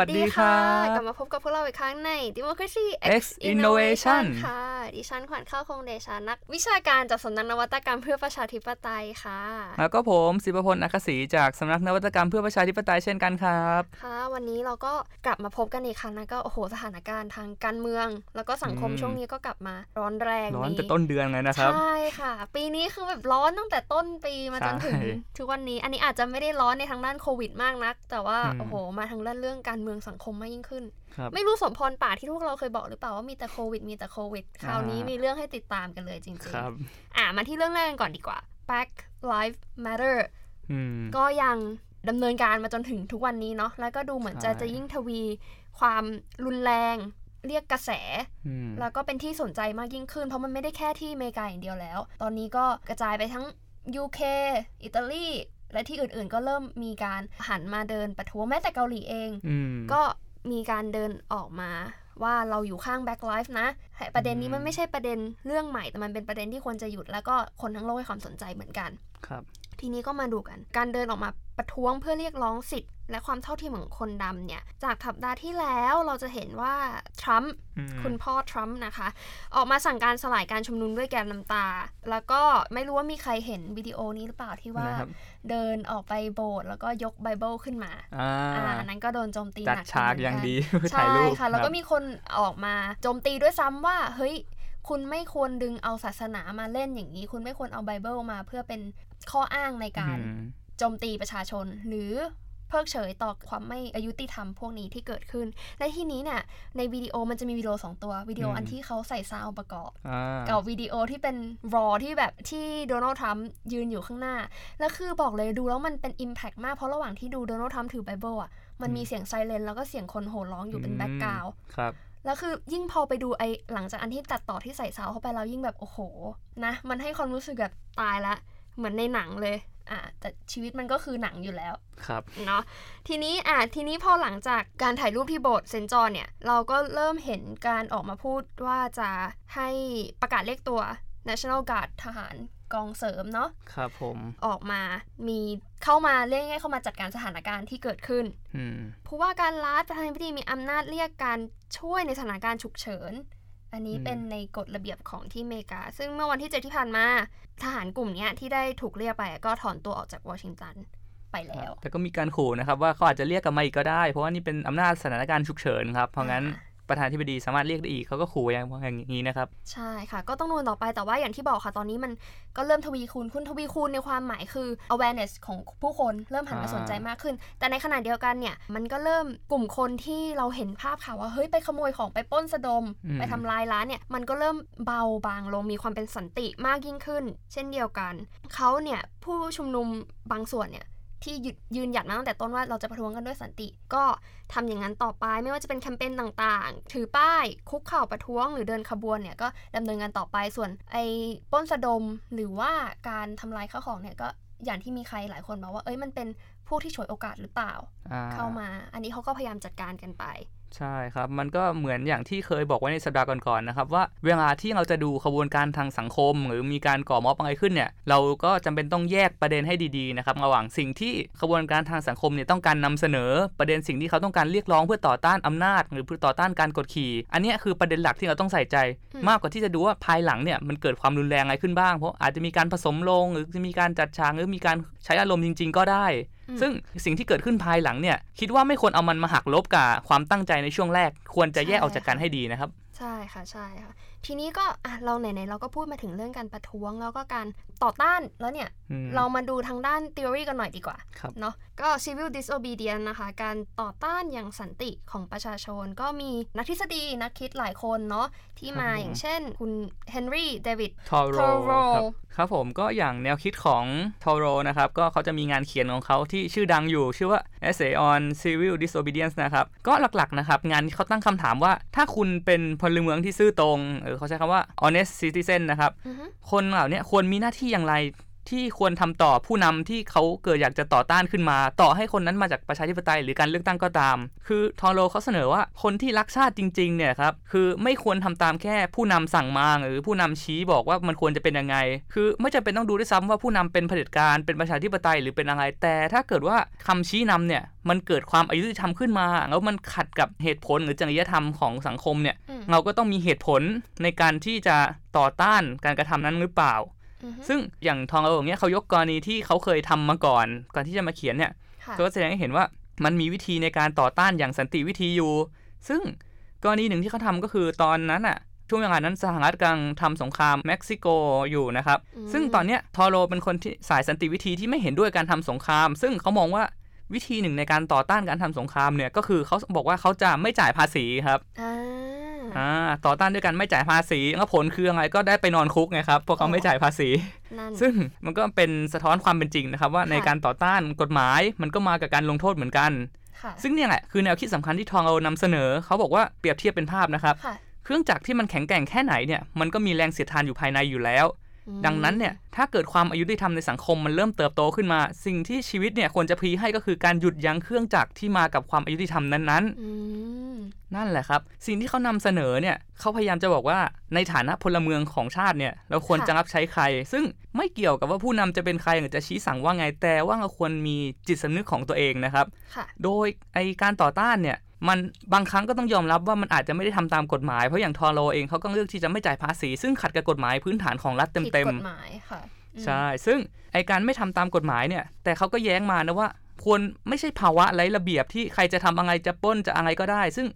วัสดีค่ะ กลับมาพบกับพวกเราอีกครั้งใน Democracy X Innovation ค่ะ ดิฉันขวัญข้าวคงเดชานัก วิชาการจากสำนักนวัตกรรมเพื่อประชาธิปไตยค่ะ แล้วก็ผมศิปพลอัคศีจากสำนักนวัตกรรมเพื่อประชาธิปไตยเช่นกันครับค่ะ วันนี้เราก็กลับมาพบกันอีกครั้งนะก็โอ้โหสถานการณ์ทางการเมือง แล้วก็สังคมอืมช่วงนี้ก็กลับมาร้อนแรงร้อนนี้แต่ต้นเดือนเลยนะครับใช่ค่ะ ปีนี้คือแบบร้อนตั้งแต่ต้นปีมาจนถึงใช่ทุกวันนี้อันนี้อาจจะไม่ได้ร้อนในทางด้านโควิดมากนัก แต่ว่าอืมโอ้โหมาทางด้านเรื่องการเมืองสังคมมากยิ่งขึ้นครับ ไม่รู้สมพรป่ากที่พวกเราเคยบอกหรือเปล่าว่ามีแต่โควิด มีแต่โควิด คราวนี้อ่ามีมีเรื่องให้ติดตามกันเลยจริงครับๆอะมาที่เรื่องแรกกันก่อนดีกว่า Black Lives Matter อืมก็ยังดำเนินการมาจนถึงทุกวันนี้เนาะแล้วก็ดูเหมือนจะใช่จะยิ่งทวีความรุนแรง เรียกกระแสอืมแล้วก็เป็นที่สนใจมากยิ่งขึ้น เพราะมันไม่ได้แค่ที่อเมริกาอย่างเดียวแล้ว ตอนนี้ก็กระจายไปทั้ง UK อิตาลีและที่อื่นๆ ก็เริ่มมีการหันมาเดินประท้วงแม้แต่เกาหลีเองอืมก็ มีการเดินออกมาว่าเราอยู่ข้าง Black Lives นะ ประเด็นนี้มันไม่ใช่ประเด็นเรื่องใหม่แต่มันเป็นประเด็นที่ควรจะหยุด แล้วก็คนทั้งโลกให้ความสนใจเหมือนกัน ครับ ทีนี้ก็มาดูกัน การเดินออกมาประท้วงเพื่อเรียกร้องสิทธิ์ และความเท่าเทียมของคนดำเนี่ย จากสัปดาห์ที่แล้วเราจะเห็นว่าทรัมป์อืมคุณพ่อทรัมป์นะคะ ออกมาสั่งการสลายการชุมนุมด้วยแกนน้ำตา แล้วก็ไม่รู้ว่ามีใครเห็นวิดีโอนี้หรือเปล่าที่ว่านะครับเดินออกไปโบสถ์แล้วก็ยกไบเบิลขึ้นมาอ่าอ่าอันนั้นก็โดนโจมตีจัดหนักฉากเหมืนอย่างกันดีเพื่อถ่าใช่ยรูปค่ะ แล้วก็รับมีคนออกมาโจมตีด้วยซ้ำว่าเฮ้ยคุณไม่ควรดึงเอาศาสนามาเล่นอย่างนี้ คุณไม่ควรเอาไบเบิลมาเพื่อเป็นข้ออ้างในการอืมโจมตีประชาชนหรือ เพิกเฉยต่อความไม่อายุติธรรมพวกนี้ที่เกิดขึ้นและที่นี้เนี่ยในวิดีโอมันจะมีวิดีโอสองตัววิดีโออันที่เขาใส่ sound ประกอบอ่ากับวิดีโอที่เป็น raw ที่แบบที่โดนัลด์ทรัมป์ยืนอยู่ข้างหน้า แล้วคือบอกเลยดูแล้วมันเป็น Impact มากเพราะระหว่างที่ดูโดนัลด์ทรัมป์ถือไบเบิลอะมันมีเสียงไซเรนแล้วก็เสียงคนโห่ร้องอยู่เป็น background ครับแล้วคือยิ่งพอไปดูไอหลังจากอันที่ตัดต่อที่ใส่ sound เข้าไปแล้วยิ่งแบบโอ้โหนะ มันให้ความรู้สึกแบบตายละ เหมือนในหนังเลย อะแต่ชีวิตมันก็คือหนังอยู่แล้วครับเนาะทีนี้อะทีนี้พอหลังจากการถ่ายรูปที่โบสถ์เซนต์จอห์นเนี่ย เราก็เริ่มเห็นการออกมาพูดว่าจะให้ประกาศเรียกตัว National Guard ทหารกองเสริมเนาะครับผมออกมามีเข้ามาเรียกง่ายๆเข้ามาจัดการสถานการณ์ที่เกิดขึ้นอืมผู้ว่าการรัฐประธานาธิบดีมีอำนาจเรียกการช่วยในสถานการณ์ฉุกเฉิน อันนี้อืมเป็นในกฎระเบียบของที่อเมริกา ซึ่งเมื่อวันที่เจ็ดที่ผ่านมา ทหารกลุ่มเนี้ยที่ได้ถูกเรียกไปก็ถอนตัวออกจากวอชิงตันไปแล้ว แต่ก็มีการขู่นะครับว่าเขาอาจจะเรียกกลับมาอีกก็ได้ เพราะว่านี่เป็นอำนาจสถานการณ์ฉุกเฉินครับ เพราะงั้นอ่า ประธานาธิบดีสามารถเรียกได้อีกเขาก็ขู่อย่างอย่างนี้นะครับ ใช่ค่ะ ก็ต้องดูต่อไปแต่ว่าอย่างที่บอกค่ะ ตอนนี้มันก็เริ่มทวีคูณคุณทวีคูณในความหมายคือ awareness ของผู้คนเริ่มหันมาอ่าสนใจมากขึ้น แต่ในขณะเดียวกันเนี่ยมันก็เริ่มกลุ่มคนที่เราเห็นภาพข่าวว่าเฮ้ยไปขโมยของไปปล้นสะดม ไปทำลายร้านเนี่ยมันก็เริ่มเบาบางลงมีความเป็นสันติมากยิ่งขึ้น เช่นเดียวกันเขาเนี่ยผู้ชุมนุมบางส่วนเนี่ย ที่ยืนยืนหยัดมาตั้งแต่ต้นว่าเราจะประท้วงกันด้วยสันติ ก็ทำอย่างนั้นต่อไปไม่ว่าจะเป็นแคมเปญต่างๆ ถือป้ายคุกเข่าประท้วงหรือเดินขบวนเนี่ยก็ดำเนินงานต่อไปส่วนไอ้ป้นสะดมหรือว่าการทำลายข้าวของเนี่ยก็อย่างที่มีใครหลายคนบอกว่าเอ้ยมันเป็นพวกที่ฉวยโอกาสหรือเปล่า เข้ามา อันนี้เขาก็พยายามจัดการกันไป ใช่ครับ มันก็เหมือนอย่างที่เคยบอกไว้ในสัปดาห์ก่อนๆนะครับ ว่าเวลาที่เราจะดูขบวนการทางสังคม หรือมีการก่อม็อบอะไรขึ้นเนี่ย เราก็จำเป็นต้องแยกประเด็นให้ดีๆนะครับระหว่างสิ่งที่ขบวนการทางสังคมเนี่ยต้องการนำเสนอประเด็นสิ่งที่เขาต้องการเรียกร้องเพื่อต่อต้านอำนาจ หรือเพื่อต่อต้านการกดขี่ อันนี้คือประเด็นหลักที่เราต้องใส่ใจ มากกว่าที่จะดูว่าภายหลังเนี่ยมันเกิดความรุนแรงอะไรขึ้นบ้างเพราะอาจจะมีการผสมลง หรือจะมีการจัดฉากหรือมีการใช้อารมณ์จริง ๆ ก็ได้ ซึ่งสิ่งที่เกิดขึ้นภายหลังเนี่ย คิดว่าไม่ควรเอามันมาหักลบกับความตั้งใจในช่วงแรก ควรจะแยกออกจากกันให้ดีนะครับ ใช่ค่ะใช่ค่ะ ทีนี้ก็อะเราไหนๆเราก็พูดมาถึงเรื่องการประท้วงแล้วก็การต่อต้านแล้วเนี่ยอืมเรามาดูทางด้าน theory กันหน่อยดีกว่าครับเนาะ ก็ civil disobedience นะคะ การต่อต้านอย่างสันติของประชาชน ก็มีนักทฤษฎีนักคิดหลายคนเนาะที่มาครับผมอย่างเช่น คุณเฮนรี่เดวิดทอโร Thoreau ครับครับผมก็อย่างแนวคิดของทอโรนะครับ ก็เขาจะมีงานเขียนของเขาที่ชื่อดังอยู่ ชื่อว่า Essay on Civil Disobedience นะครับ ก็หลักๆนะครับ งานที่เขาตั้งคำถามว่า ถ้าคุณเป็นพลเมืองที่ซื่อตรงหรือเขาใช้คำว่า honest citizen นะครับอือฮึคนเหล่าเนี้ยควรมีหน้าที่อย่างไร ที่ควรทำต่อผู้นำที่เขาเกิดอยากจะต่อต้านขึ้นมา ต่อให้คนนั้นมาจากประชาธิปไตยหรือการเลือกตั้งก็ตาม คือทอโรเขาเสนอว่าคนที่รักชาติจริงๆเนี่ยครับคือไม่ควรทำตามแค่ผู้นำสั่งมาหรือผู้นำชี้บอกว่ามันควรจะเป็นยังไง คือไม่จำเป็นต้องดูด้วยซ้ำว่าผู้นำเป็นเผด็จการเป็นประชาธิปไตยหรือเป็นอะไร แต่ถ้าเกิดว่าคำชี้นำเนี่ยมันเกิดความอายุติธรรมขึ้นมา แล้วมันขัดกับเหตุผลหรือจริยธรรมของสังคมเนี่ยเราก็ต้องมีเหตุผลในการที่จะต่อต้านการกระทำนั้นหรือเปล่า ซึ่งอย่างทองเออย่างเงี้ยเขายกกรณีที่เขาเคยทำมาก่อนก่อนที่จะมาเขียนเนี่ยก็แสดงให้เห็นว่ามันมีวิธีในการต่อต้านอย่างสันติวิธีอยู่ ซึ่งกรณีหนึ่งที่เขาทาก็คือตอนนั้นอะช่วงเวลานั้นสหรัฐกำลังทำสงครามเม็กซิโกอยู่นะครับ ซึ่งตอนเนี้ยทอโรเป็นคนที่สายสันติวิธีที่ไม่เห็นด้วยการทำสงคราม ซึ่งเขามองว่าวิธีหนึ่งในการต่อต้านการทำสงครามเนี่ยก็คือเขาบอกว่าเขาจะไม่จ่ายภาษีครับ อ่าต่อต้านด้วยกันไม่จ่ายภาษีแล้วผลคืออะไรก็ได้ไปนอนคุกไงครับเพราะเขาไม่จ่ายภาษี ซึ่งมันก็เป็นสะท้อนความเป็นจริงนะครับ ว่าในการต่อต้านกฎหมายมันก็มากับการลงโทษเหมือนกัน ซึ่งเนี่ยแหละคือแนวคิดสำคัญที่ทองเอานำเสนอ เขาบอกว่าเปรียบเทียบเป็นภาพนะครับ เครื่องจักรที่มันแข็งแกร่งแค่ไหนเนี่ยมันก็มีแรงเสียดทานอยู่ภายในอยู่แล้ว ดังนั้นเนี่ยถ้าเกิดความอายุติธรรมในสังคมมันเริ่มเติบโตขึ้นมา สิ่งที่ชีวิตเนี่ยควรจะพรีให้ก็คือการหยุดยั้งเครื่องจักรที่มากับความอายุติธรรมนั้นๆนั่นแหละครับ สิ่งที่เขานำเสนอเนี่ยเขาพยายามจะบอกว่าในฐานะพลเมืองของชาติเนี่ยเราควรจะรับใช้ใคร ซึ่งไม่เกี่ยวกับว่าผู้นำจะเป็นใครหรือจะชี้สั่งว่าไงแต่ว่าเราควรมีจิตสำนึกของตัวเองนะครับโดยไอการต่อต้านเนี่ย มันบางครั้งก็ต้องยอมรับว่ามันอาจจะไม่ได้ทำตามกฎหมายเพราะอย่างทอโรเองเขาก็เลือกที่จะไม่จ่ายภาษี ซึ่งขัดกับกฎหมายพื้นฐานของรัฐเต็มๆผิดกฎหมายค่ะใช่ ซึ่งไอการไม่ทำตามกฎหมายเนี่ย แต่เขาก็แย้งมานะว่าควรไม่ใช่ภาวะไรระเบียบที่ใครจะทำอะไรจะป้นจะอะไรก็ได้ ซึ่ง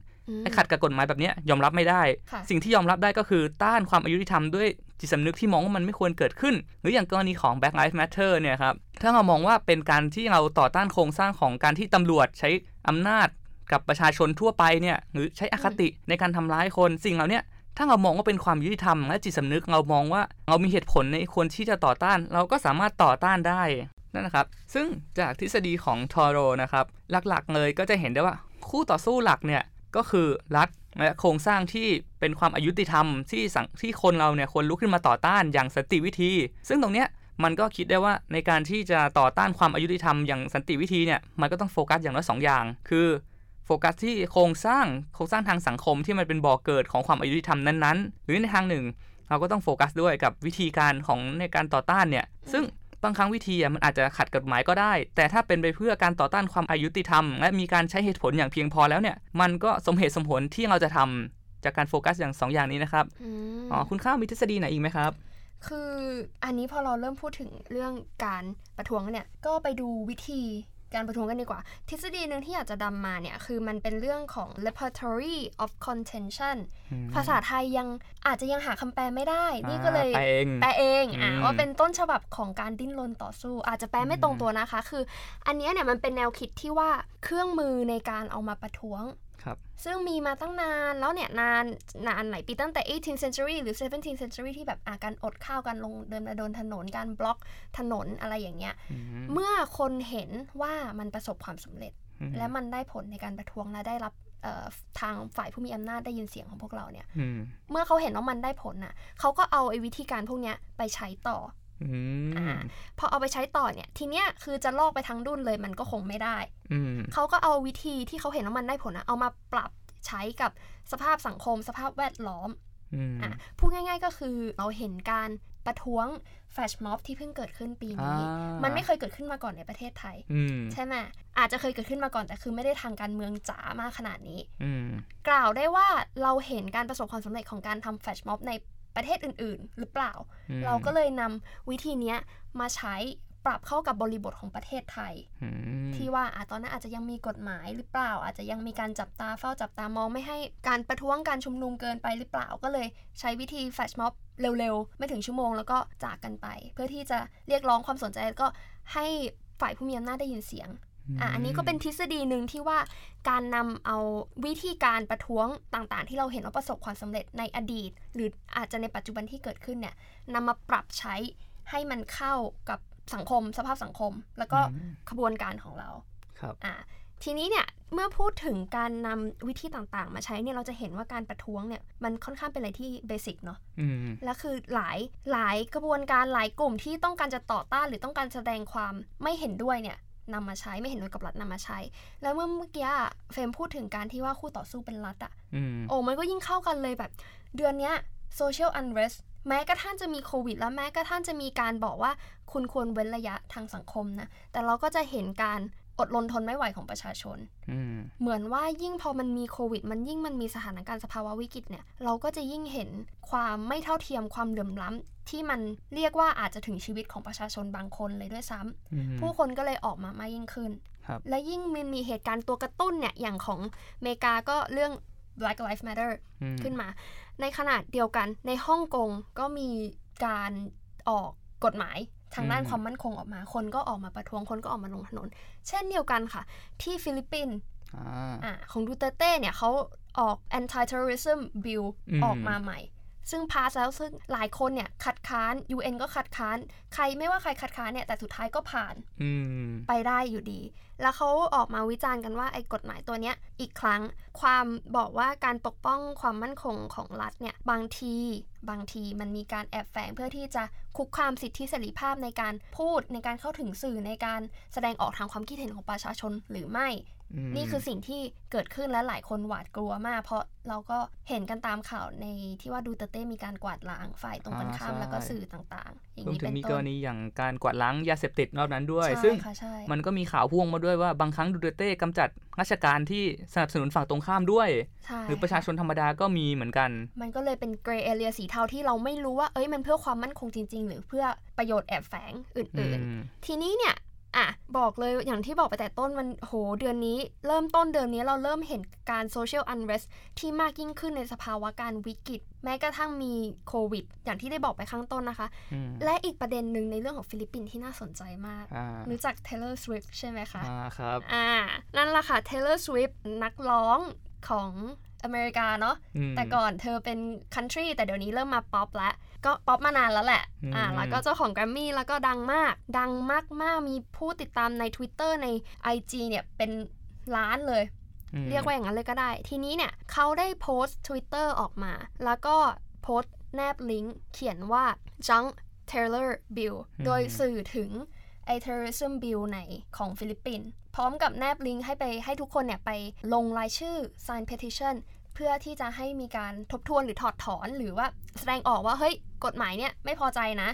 ไอขัดกับกฎหมายแบบนี้ยอมรับไม่ได้ สิ่งที่ยอมรับได้ก็คือต้านความอายุติธรรมด้วยจิตสำนึกที่มองว่ามันไม่ควรเกิดขึ้น หรืออย่างกรณีของ Black Lives Matter เนี่ยครับ ถ้าเรามองว่าเป็นการที่เราต่อต้านโครงสร้างของการที่ตำรวจใช้อำนาจ กับประชาชนทั่วไปเนี่ยหรือใช้อคติในการทำร้ายคนสิ่งเหล่านี้ถ้าเรามองว่าเป็นความยุติธรรมและจิตสำนึกเรามองว่าเรามีเหตุผลในควรที่จะต่อต้าน เราก็สามารถต่อต้านได้นั่นนะครับ ซึ่งจากทฤษฎีของทอโรนะครับ หลักๆเลยก็จะเห็นได้ว่าคู่ต่อสู้หลักเนี่ยก็คือรัฐและโครงสร้างที่เป็นความอายุติธรรมที่สังที่คนเราเนี่ยควรลุกขึ้นมาต่อต้านอย่างสันติวิธี ซึ่งตรงเนี้ยมันก็คิดได้ว่าในการที่จะต่อต้านความอายุติธรรมอย่างสันติวิธีเนี่ยมันก็ต้องโฟกัสอย่างน้อยสองอย่าง คือ โฟกัสที่โครงสร้างโครงสร้างทางสังคมที่มันเป็นบ่อกเกิดของความอายุติธรรมนั้นๆ หรือในทางหนึ่ง เราก็ต้องโฟกัสด้วยกับวิธีการของในการต่อต้านเนี่ย ซึ่งบางครั้งวิธีมันอาจจะขัดกฎหมายก็ได้ แต่ถ้าเป็นไปเพื่อการต่อต้านความอายุติธรรม และมีการใช้เหตุผลอย่างเพียงพอแล้วเนี่ยมันก็สมเหตุสมผลที่เราจะทำจากการโฟกัสอย่าง2ออย่างนี้นะครับอ๋อคุณข้าวมีทฤษฎีไหนอีกไหมครับคืออันนี้พอเราเริ่มพูดถึงเรื่องการประท้วงเนี่ยก็ไปดูวิธี การประท้วงกันดีกว่า ทฤษฎีหนึ่งที่อยากจะดำมาเนี่ย คือมันเป็นเรื่องของ repertory of contention ภาษาไทยยังอาจจะยังหาคำแปลไม่ได้ นี่ก็เลยแปลเองอะว่าเป็นต้นฉบับของการดิ้นรนต่อสู้ อาจจะแปลไม่ตรงตัวนะคะ คือ อันนี้เนี่ยมันเป็นแนวคิดที่ว่าเครื่องมือในการเอามาประท้วง ซึ่งมีมาตั้งนานแล้วเนี่ยนานนานไหนปีตั้งแต่ 18th century หรือ 17th century ที่แบบอาการอดข้าวการลงเดินโดนถนนการบล็อกถนนอะไรอย่างเงี้ยเมื่อคนเห็นว่ามันประสบความสำเร็จ และมันได้ผลในการประท้วงและได้รับทางฝ่ายผู้มีอำนาจได้ยินเสียงของพวกเราเนี่ย เมื่อเขาเห็นว่ามันได้ผลน่ะ เขาก็เอาไอ้วิธีการพวกเนี้ยไปใช้ต่อ อพอเอาไปใช้ต่อเนี่ย ทีเนี้ยคือจะลอกไปทั้งดุนเลยมันก็คงไม่ได้เขาก็เอาวิธีที่เขาเห็นว่ามันได้ผลนะเอามาปรับใช้กับสภาพสังคม สภาพแวดล้อมอะพูดง่าย ๆ ก็คือเราเห็นการประท้วงแฟชม็อบที่เพิ่งเกิดขึ้นปีนี้ มันไม่เคยเกิดขึ้นมาก่อนในประเทศไทย ใช่ไหมอาจจะเคยเกิดขึ้นมาก่อนแต่คือไม่ได้ทางการเมืองจ๋ามากขนาดนี้กล่าวได้ว่าเราเห็นการประสบความสำเร็จของการทำแฟชม็อบใน ประเทศอื่น ๆ หรือเปล่า เราก็เลยนำวิธีนี้มาใช้ปรับเข้ากับบริบทของประเทศไทย ที่ว่าอตอนนั้นอาจจะยังมีกฎหมายหรือเปล่า อาจจะยังมีการจับตาเฝ้าจับตามองไม่ให้การประท้วงการชุมนุมเกินไปหรือเปล่า ก็เลยใช้วิธีแฟชม็อบเร็วๆ ไม่ถึงชั่วโมงแล้วก็จากกันไป เพื่อที่จะเรียกร้องความสนใจแล้วก็ให้ฝ่ายผู้มีอำนาจได้ยินเสียง อะอันนี้ก็เป็นทฤษฎีหนึ่งที่ว่าการนำเอาวิธีการประท้วงต่างๆ ที่เราเห็นว่าประสบความสำเร็จในอดีต หรืออาจจะในปัจจุบันที่เกิดขึ้นเนี่ยนำมาปรับใช้ให้มันเข้ากับสังคมสภาพสังคม แล้วก็ขบวนการของเราครับอะทีนี้เนี่ยเมื่อพูดถึงการนำวิธีต่างๆ มาใช้เนี่ยเราจะเห็นว่าการประท้วงเนี่ยมันค่อนข้างเป็นอะไรที่เบสิกเนาะและคือหลายหลายกระบวนการหลายกลุ่มที่ต้องการจะต่อต้านหรือต้องการแสดงความไม่เห็นด้วยเนี่ย นำมาใช้ไม่เห็นด้วยกับรัฐนำมาใช้ แล้วเมื่อเมื่อกี้เฟมพูดถึงการที่ว่าคู่ต่อสู้เป็นรัฐอะ่ะโอ้มันก็ยิ่งเข้ากันเลยแบบ เดือนนี้ social unrest แม้กระทั่งจะมีโควิด แล้วแม้กระทั่งจะมีการบอกว่าคุณควรเว้นระยะทางสังคมนะ แต่เราก็จะเห็นการ อดรนทนไม่ไหวของประชาชน เหมือนว่ายิ่งพอมันมีโควิด มันยิ่งมันมีสถานการณ์สภาวะวิกฤตเนี่ย เราก็จะยิ่งเห็นความไม่เท่าเทียมความเหลื่อมล้ำที่มันเรียกว่าอาจจะถึงชีวิตของประชาชนบางคนเลยด้วยซ้ำผู้คนก็เลยออกมามากยิ่งขึ้น และยิ่งมันมีเหตุการณ์ตัวกระตุ้นเนี่ย อย่างของอเมริกาก็เรื่อง Black Lives Matter ขึ้นมา ในขนาดเดียวกันในฮ่องกงก็มีการออกกฎหมาย ทางด้านความมั่นคงออกมา คนก็ออกมาประท้วงคนก็ออกมาลงถนน เช่นเดียวกันค่ะ ที่ฟิลิปปินส์ของดูเตเต้เนี่ยเขาออก anti-terrorism bill ออกมาใหม่ ซึ่งพาสแล้วซึ่งหลายคนเนี่ยคัดค้าน UN ก็คัดค้าน ใครไม่ว่าใครคัดค้านเนี่ยแต่สุดท้ายก็ผ่านไปได้อยู่ดี แล้วเขาออกมาวิจารณ์กันว่าไอ้กฎหมายตัวเนี้ยอีกครั้งความบอกว่าการปกป้องความมั่นคงของรัฐเนี่ยบางทีบางทีมันมีการแอบแฝงเพื่อที่จะคุกคามสิทธิเสรีภาพในการพูดในการเข้าถึงสื่อในการแสดงออกทางความคิดเห็นของประชาชนหรือไม่ นี่คือสิ่งที่เกิดขึ้นและหลายคนหวาดกลัวมาก เพราะเราก็เห็นกันตามข่าวในที่ว่าดูเตเต้มีการกวาดล้างฝ่ายตรงกันข้ามแล้วก็สื่อต่างๆอย่างนี้เป็นต้นมีกรณีอย่างการกวาดล้างยาเสพติดรอบนั้นด้วย ซึ่งมันก็มีข่าวพ่วงมาด้วยว่าบางครั้งดูเตเต้กำจัดราชการที่สนับสนุนฝั่งตรงข้ามด้วย หรือประชาชนธรรมดาก็มีเหมือนกัน มันก็เลยเป็นเกรย์เอเรียสีเทาที่เราไม่รู้ว่าเอ้ยมันเพื่อความมั่นคงจริง ๆ หรือเพื่อประโยชน์แอบแฝงอื่น ๆ ทีนี้เนี่ย อะบอกเลยอย่างที่บอกไปแต่ต้นมันโหเดือนนี้ เริ่มต้นเดือนนี้เราเริ่มเห็นการ social unrest ที่มากยิ่งขึ้นในสภาวะการวิกฤต แม้กระทั่งมีโควิด อย่างที่ได้บอกไปข้างต้นนะคะ และอีกประเด็นหนึ่งในเรื่องของฟิลิปปินส์ที่น่าสนใจมาก รู้จัก Taylor Swift ใช่ไหมคะอ่าครับอ่านั่นแหละค่ะ Taylor Swift นักร้องของอเมริกาเนาะแต่ก่อนเธอเป็น country แต่เดี๋ยวนี้เริ่มมาป๊อปแล้ว ก็ป๊อปมานานแล้วแหละ อ่า แล้วก็เจ้าของแกรมมี่แล้วก็ดังมาก ดังมากมากมีผู้ติดตามใน Twitter ใน IG เนี่ยเป็นล้านเลย เรียกว่าอย่างนั้นเลยก็ได้ ทีนี้เนี่ยเขาได้โพสต์ Twitter ออกมา แล้วก็โพสต์แนบลิงก์เขียนว่า junk terror bill โดยสื่อถึงไอ terrorism bill ในของฟิลิปปินส์พร้อมกับแนบลิงก์ให้ไปให้ทุกคนเนี่ยไปลงรายชื่อ sign petition เพื่อที่จะให้มีการทบทวนหรือถอดถอนหรือว่าแสดงออกว่าเฮ้ยกฎหมายเนี่ยไม่พอใจนะ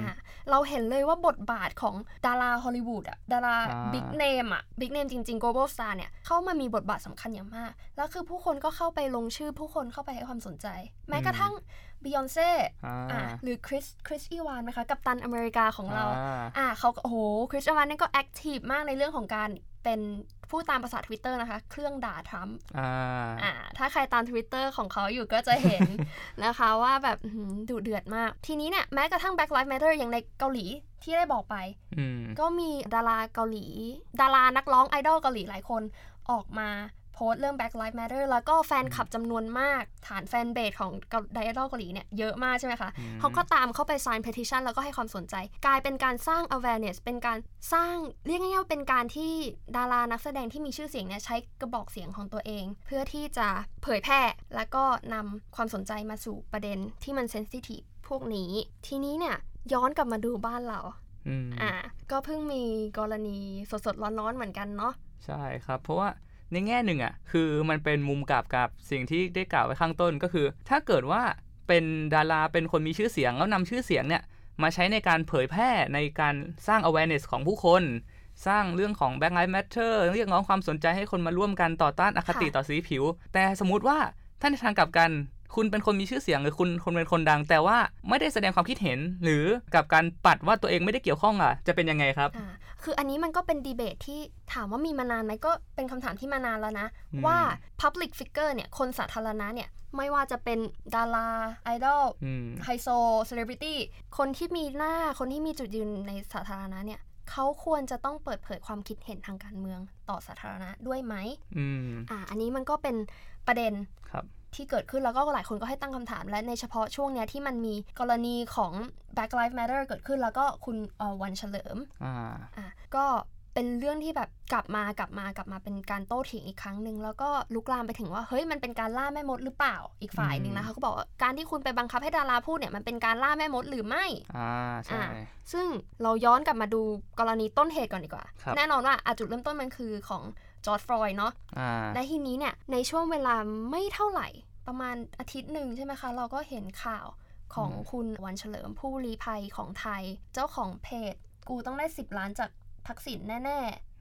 อ่าเราเห็นเลยว่าบทบาทของดาราฮอลลีวูดอะดารา big name อะ big name จริงๆ global star เนี่ยเข้ามามีบทบาทสำคัญอย่างมาก แล้วคือผู้คนก็เข้าไปลงชื่อผู้คนเข้าไปให้ความสนใจ แม้กระทั่งบิยอนเซ่อ่าหรือคริสคริสอีวานไหมคะ กัปตันอเมริกาของเราอ่าเขาโอ้โหคริสอีวานนี่ก็ active มากในเรื่องของการ เป็นผู้ตามภาษา Twitter นะคะ เครื่องด่าทรัมป์อ่าถ้าใครตาม Twitter ของเขาอยู่ก็จะเห็นนะคะว่าแบบดุเดือดมาก ทีนี้เนี่ยแม้กระทั่ง Black Lives Matter อย่างในเกาหลีที่ได้บอกไป ก็มีดาราเกาหลี ดารานักร้องไอดอลเกาหลีหลายคนออกมาโพ สต์เรื่อง Black Lives Matter แล้วก็แฟนคลับจำนวนมาก ฐานแฟนเบสของไดออลเกาหลีเนี่ยเยอะมากใช่ไหมคะเขาก็ตามเข้าไป sign petition แล้วก็ให้ความสนใจ กลายเป็นการสร้าง awareness เป็นการสร้างเรียกง่ายๆเป็นการที่ดารานักแสดงที่มีชื่อเสียงเนี่ยใช้กระบอกเสียงของตัวเอง เพื่อที่จะเผยแพร่แล้วก็นำความสนใจมาสู่ประเด็นที่มันเซนซิทีฟพวกนี้ ทีนี้เนี่ยย้อนกลับมาดูบ้านเราอ่า ก็เพิ่งมีกรณีสดๆร้อนๆเหมือนกันเนาะ ใช่ครับ เพราะว่า ในแง่หนึ่งอะคือมันเป็นมุมกลับกับสิ่งที่ได้กล่าวไว้ข้างต้นก็คือ ถ้าเกิดว่าเป็นดาราเป็นคนมีชื่อเสียงแล้วนำชื่อเสียงเนี่ยมาใช้ในการเผยแพร่ในการสร้าง awareness ของผู้คน สร้างเรื่องของ Black Lives Matter เรียกร้องความสนใจให้คนมาร่วมกันต่อต้านอคติต่อสีผิว แต่สมมุติว่าท่านในทางกลับกัน คุณเป็นคนมีชื่อเสียงหรือคุณคนเป็นคนดัง แต่ว่าไม่ได้แสดงความคิดเห็น หรือกับการปัดว่าตัวเองไม่ได้เกี่ยวข้องอะ จะเป็นยังไงครับ คืออันนี้มันก็เป็นดีเบตที่ถามว่ามีมานานไหมก็เป็นคำถามที่มานานแล้วนะ ว่า Public Figure เนี่ยคนสาธารณะเนี่ยไม่ว่าจะเป็นดาราไอดอลไฮโซเซเลบริตี้คนที่มีหน้าคนที่มีจุดยืนในสาธารณะเนี่ยเขาควรจะต้องเปิดเผยความคิดเห็นทางการเมืองต่อสาธารณะด้วยไหมอ่า อันนี้มันก็เป็นประเด็นครับ ที่เกิดขึ้นแล้วก็หลายคนก็ให้ตั้งคำถาม และในเฉพาะช่วงเนี้ยที่มันมีกรณีของ Black Lives Matter เกิดขึ้นแล้วก็คุณวันเฉลิมอ่าอ่าก็เป็นเรื่องที่แบบกลับมากลับมากลับมาเป็นการโต้เถียงอีกครั้งหนึ่งแล้วก็ลุกลามไปถึงว่าเฮ้ยมันเป็นการล่าแม่มดหรือเปล่าอีกฝ่ายหนึ่งนะคะก็บอกว่าการที่คุณไปบังคับให้ดาราพูดเนี่ยมันเป็นการล่าแม่มดหรือไม่อ่าใช่ซึ่งเราย้อนกลับมาดูกรณีต้นเหตุก่อนดีกว่าครับแน่นอนว่าอะจุดเริ่มต้นมันคือของ จอร์ดฟรอยด์เนาะอ่าและทีนี้เนี่ยในช่วงเวลาไม่เท่าไหร่ประมาณอาทิตย์หนึ่งใช่ไหมคะ เราก็เห็นข่าวของคุณวันเฉลิมผู้ลี้ภัยของไทย เจ้าของเพจ กูต้องได้ 10 ล้านจากทักษิณแน่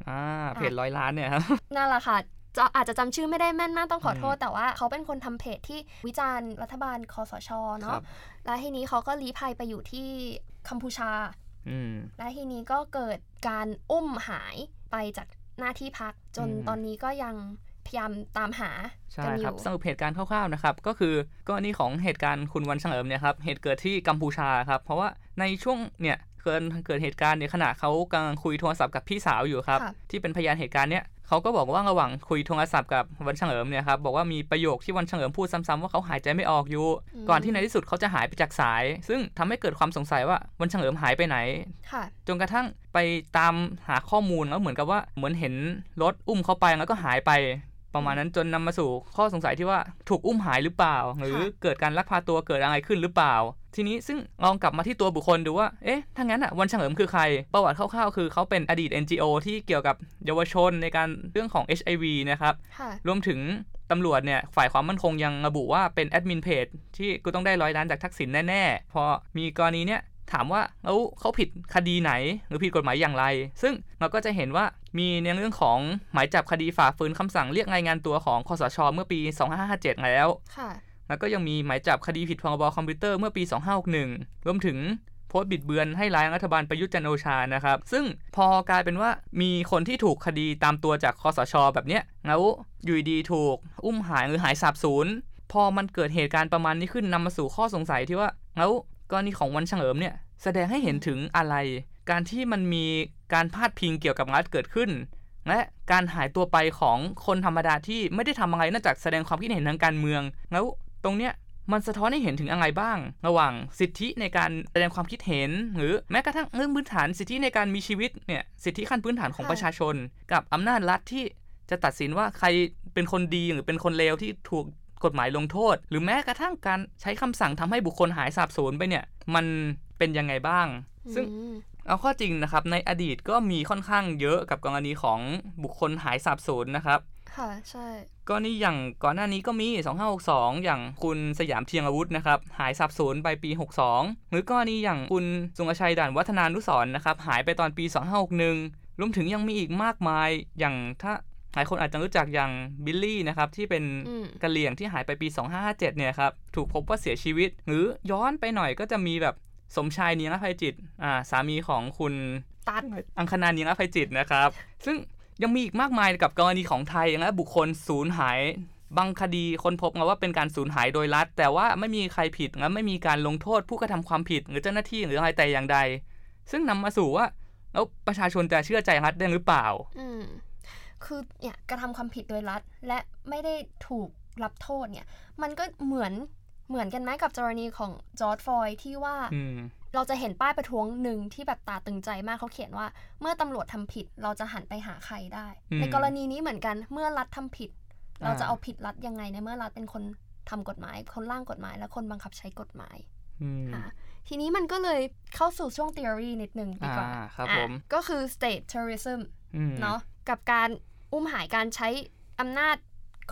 อ่าเพจร้อยล้านเนี่ยครับๆนั่นแหละค่ะจะอาจจะจำชื่อไม่ได้แม่นมากต้องขอโทษ แต่ว่าเขาเป็นคนทำเพจที่วิจารณ์รัฐบาลคอสชครัเนาะบและทีนี้เขาก็ลี้ภัยไปอยู่ที่กัมพูชาอืมและทีนี้ก็เกิดการอุ้มหายไปจาก หน้าที่พักจนอืมตอนนี้ก็ยังพยายามตามหาใช่กันอครับยู่สรุปเหตุการณ์คร่าวๆนะครับ ก็คือกรณีของเหตุการณ์คุณวันเฉลิมเนี่ยครับเหตุเกิดที่กัมพูชาครับเพราะว่าในช่วงเนี่ยเกิดเกิดเหตุการณ์เนี่ยขณะเขากำลังคุยโทรศัพท์กับพี่สาวอยู่ครับค่ะที่เป็นพยานเหตุการณ์เนี่ย เขาก็บอกว่าระหว่างคุยโทรศัพท์กับวันเฉลิมเนี่ยครับบอกว่ามีประโยคที่วันเฉลิมพูดซ้ำๆว่าเขาหายใจไม่ออกอยู่ ก่อนที่ในที่สุดเขาจะหายไปจากสาย ซึ่งทำให้เกิดความสงสัยว่าวันเฉลิมหายไปไหนค่ะจนกระทั่งไปตามหาข้อมูลแล้วเหมือนกับว่าเหมือนเห็นรถอุ้มเขาไปแล้วก็หายไป ประมาณนั้นจนนำมาสู่ข้อสงสัยที่ว่าถูกอุ้มหายหรือเปล่า หรือเกิดการลักพาตัวเกิดอะไรขึ้นหรือเปล่า ทีนี้ซึ่งลองกลับมาที่ตัวบุคคลดูว่าเอ๊ะถ้างั้นอะวันเฉลิมคือใคร ประวัติคร่าวๆคือเขาเป็นอดีต NGO ที่เกี่ยวกับเยาวชนในการเรื่องของ HIV นะครับค่ะรวมถึงตำรวจเนี่ยฝ่ายความมั่นคงยังระบุว่าเป็นแอดมินเพจที่กูต้องได้ร้อยล้านจากทักษิณแน่ ๆ พอมีกรณีเนี่ย ถามว่าแล้วเขาผิดคดีไหน หรือผิดกฎหมายอย่างไร ซึ่งเราก็จะเห็นว่ามีในเรื่องของหมายจับคดีฝ่าฝืนคำสั่งเรียกรายงานตัวของคอสชเมื่อปี 2557 แล้วค่ะแล้วก็ยังมีหมายจับคดีผิดพรบคอมพิวเตอร์เมื่อปี 2561 รวมถึงโพสต์บิดเบือนให้ร้ายรัฐบาลประยุทธ์จันทร์โอชานะครับ ซึ่งพอกลายเป็นว่ามีคนที่ถูกคดีตามตัวจากคอสชแบบเนี้ยแล้วอยู่ดีๆถูก อุ้มหายหรือหายสาบสูญพอมันเกิดเหตุการณ์ประมาณนี้ขึ้นนำมาสู่ข้อสงสัยที่ว่าแล้ว กรณีของวันเฉลิมเนี่ยแสดงให้เห็นถึงอะไร การที่มันมีการพาดพิงเกี่ยวกับรัฐเกิดขึ้น และการหายตัวไปของคนธรรมดาที่ไม่ได้ทำอะไรนอกจากแสดงความคิดเห็นทางการเมือง แล้วตรงเนี้ยมันสะท้อนให้เห็นถึงอะไรบ้าง ระหว่างสิทธิในการแสดงความคิดเห็น หรือแม้กระทั่งเรื่องพื้นฐานสิทธิในการมีชีวิตเนี่ยสิทธิขั้นพื้นฐานของประชาชน กับอำนาจรัฐที่จะตัดสินว่าใครเป็นคนดีหรือเป็นคนเลวที่ถูก กฎหมายลงโทษ หรือแม้กระทั่งการใช้คำสั่งทำให้บุคคลหายสาบสูญไปเนี่ย มันเป็นยังไงบ้าง ซึ่งอืมเอาข้อจริงนะครับในอดีตก็มีค่อนข้างเยอะกับกรณีของบุคคลหายสาบสูญนะครับ ค่ะใช่ก็นี่อย่างก่อนหน้านี้ก็มี 2562 อย่างคุณสยามเทียงอาวุธนะครับ หายสาบสูญไปปี 62 หรือก็นี่อย่างคุณสุงกชัยด่านวัฒนานุสรณ์นะครับ หายไปตอนปี 2561 รวมถึงยังมีอีกมากมาย อย่างถ้า หลายคนอาจจะรู้จักอย่างบิลลี่นะครับที่เป็นอืมกะเหลี่ยงที่หายไปปี 2557 เนี่ยครับถูกพบว่าเสียชีวิต หรือย้อนไปหน่อยก็จะมีแบบสมชายเนียงอภัยจิตอ่าสามีของคุณตัดอังคณาเนียงอภัยจิตนะครับ ซึ่งยังมีอีกมากมายกับกรณีของไทยนะบุคคลสูญหายบางคดีคนพบมาว่าเป็นการสูญหายโดยรัฐ แต่ว่าไม่มีใครผิดและไม่มีการลงโทษผู้กระทำความผิดหรือเจ้าหน้าที่หรืออะไรแต่อย่างใด ซึ่งนำมาสู่ว่าแล้วประชาชนจะเชื่อใจรัฐได้หรือเปล่าอืม คือเนี่ยกระทำความผิดโดยรัฐ และไม่ได้ถูกรับโทษเนี่ย มันก็เหมือนเหมือนกันไหมกับกรณีของจอร์ดฟลอยด์ที่ว่าอืมเราจะเห็นป้ายประท้วงหนึ่งที่แบบตาตึงใจมากเขาเขียนว่า เมื่อตำรวจทำผิดเราจะหันไปหาใครได้อืมในกรณีนี้เหมือนกันเมื่อรัฐทำผิดอ่าเราจะเอาผิดรัฐยังไงในเมื่อรัฐเป็นคนทำกฎหมาย คนร่างกฎหมาย และคนบังคับใช้กฎหมายอืมค่ะทีนี้มันก็เลยเข้าสู่ช่วง theory นิดนึงดีกว่าอ่าครับอะผมก็คือ state terrorism อืมเนาะกับการ อุ้มหายการใช้อำนาจ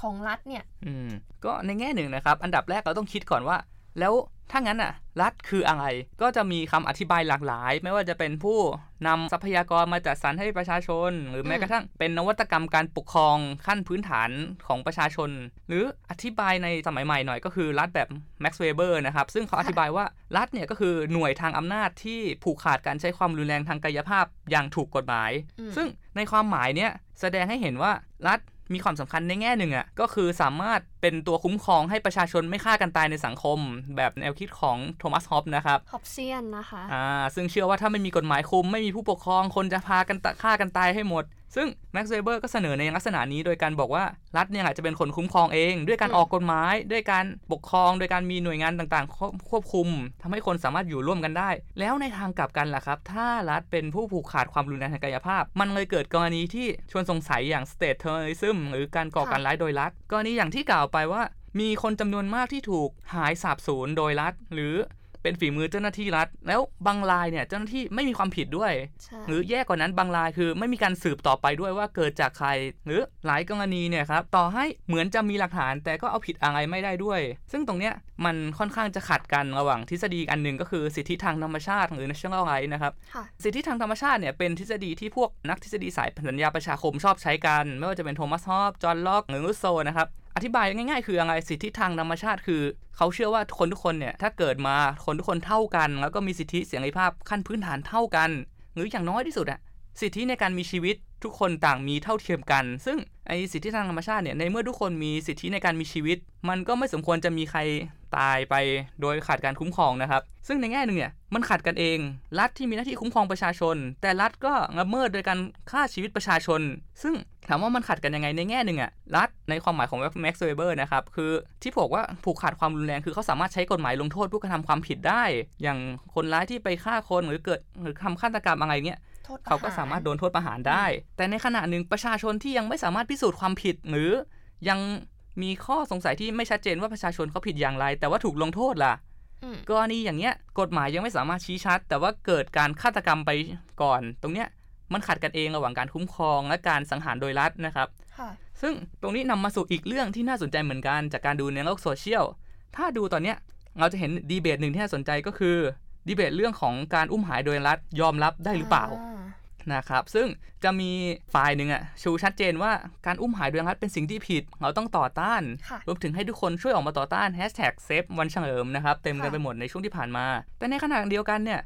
ของรัฐเนี่ย อืม ก็ในแง่หนึ่งนะครับ อันดับแรกเราต้องคิดก่อนว่า แล้ว ถ้างั้นอะรัฐคืออะไรก็จะมีคำอธิบายหลากหลาย ไม่ว่าจะเป็นผู้นำทรัพยากรมาจัดสรรให้ประชาชน หรือแม้อืมกระทั่งเป็นนวัตกรรมการปกครองขั้นพื้นฐานของประชาชน หรืออธิบายในสมัยใหม่หน่อยก็คือรัฐแบบ Max Weber นะครับ ซึ่งเขาอธิบายว่ารัฐเนี่ยก็คือหน่วยทางอำนาจที่ผูกขาดการใช้ความรุนแรงทางกายภาพอย่างถูกกฎหมายอืมซึ่งในความหมายเนี้ยแสดงให้เห็นว่ารัฐ มีความสำคัญในแง่หนึ่งอะก็คือสามารถเป็นตัวคุ้มครองให้ประชาชนไม่ฆ่ากันตายในสังคม แบบแนวคิดของโทมัสฮอปนะครับฮอบเซียนนะคะอ่าซึ่งเชื่อว่าถ้าไม่มีกฎหมายคุมไม่มีผู้ปกครองคนจะพากันตะฆ่ากันตายให้หมด ซึ่งแม็กซ์เวเบอร์ก็เสนอในลักษณะนี้โดยการบอกว่ารัฐเนี่ยอาจจะเป็นคนคุ้มครองเอง ด้วยการออกกฎหมาย ด้วยการปกครอง โดยการมีหน่วยงานต่างๆ ควบคุมทำให้คนสามารถอยู่ร่วมกันได้ แล้วในทางกลับกันล่ะครับ ถ้ารัฐเป็นผู้ผูกขาดความรุนแรงทางกายภาพ มันเลยเกิดกรณีที่ชวนสงสัยอย่าง state terrorism หรือการก่อการร้ายโดยรัฐกรณีอย่างที่กล่าวไปว่ามีคนจำนวนมากที่ถูกหายสาบสูญโดยรัฐ หรือ เป็นฝีมือเจ้าหน้าที่รัฐ แล้วบางรายเนี่ยเจ้าหน้าที่ไม่มีความผิดด้วย หรือแย่กว่านั้นบางรายคือไม่มีการสืบต่อไปด้วยว่าเกิดจากใคร หรือหลายกรณีเนี่ยครับต่อให้เหมือนจะมีหลักฐาน แต่ก็เอาผิดอะไรไม่ได้ด้วย ซึ่งตรงเนี้ยมันค่อนข้างจะขัดกันระหว่างทฤษฎีอันหนึ่งก็คือสิทธิทางธรรมชาติหรือ natural right นะครับสิทธิทางธรรมชาติเนี่ยเป็นทฤษฎีที่พวกนักทฤษฎีสายสัญญาประชาคมชอบใช้กัน ไม่ว่าจะเป็นโทมัสฮอปจอห์นล็อกหรือรุสโซนะครับอธิบายง่าย ๆ คืออะไรสิทธิทางธรรมชาติคือ เขาเชื่อว่าคนทุกคนเนี่ยถ้าเกิดมาคนทุกคนเท่ากัน แล้วก็มีสิทธิเสรีภาพขั้นพื้นฐานเท่ากัน หรืออย่างน้อยที่สุดอะสิทธิในการมีชีวิตทุกคนต่างมีเท่าเทียมกัน ซึ่งไอ้สิทธิทางธรรมชาติเนี่ยในเมื่อทุกคนมีสิทธิในการมีชีวิต มันก็ไม่สมควรจะมีใครตายไปโดยขาดการคุ้มครองนะครับ ซึ่งในแง่หนึ่งเนี่ยมันขัดกันเอง รัฐที่มีหน้าที่คุ้มครองประชาชน แต่รัฐก็ละเมิดโดยการฆ่าชีวิตประชาชน ซึ่ง ถามว่ามันขัดกันยังไงในแง่หนึ่งอะรัฐในความหมายของแม็กซ์เวเบอร์นะครับ คือที่บอกว่าผูกขาดความรุนแรงคือเขาสามารถใช้กฎหมายลงโทษผู้กระทำความผิดได้ อย่างคนร้ายที่ไปฆ่าคนหรือเกิดหรือทำฆาตกรรมอะไรเงี้ยเขาก็สามารถโดนโทษประหารได้ แต่ในขณะหนึ่งประชาชนที่ยังไม่สามารถพิสูจน์ความผิดหรือยังมีข้อสงสัยที่ไม่ชัดเจนว่าประชาชนเขาผิดอย่างไร แต่ว่าถูกลงโทษล่ะกรณีอย่างเงี้ยกฎหมายยังไม่สามารถชี้ชัด แต่ว่าเกิดการฆาตกรรมไปก่อน ตรงเนี้ย มันขัดกันเองระหว่างการคุ้มครอง และการสังหารโดยรัฐนะครับซึ่งตรงนี้นำมาสู่อีกเรื่องที่น่าสนใจเหมือนกันจากการดูในโลกโซเชียลถ้าดูตอนเนี้ยเราจะเห็นดีเบตหนึ่งที่น่าสนใจก็คือดีเบตเรื่องของการอุ้มหายโดยรัฐยอมรับได้หรือเปล่านะครับซึ่งจะมีฝ่ายหนึ่งอะชูชัดเจนว่าการอุ้มหายโดยรัฐเป็นสิ่งที่ผิด เราต้องต่อต้านรวมถึงให้ทุกคนช่วยออกมาต่อต้านแฮชแท็ก save วันเฉลิมนะครับ เต็มกันไปหมดในช่วงที่ผ่านมา แต่ในขณะเดียวกันเนี่ย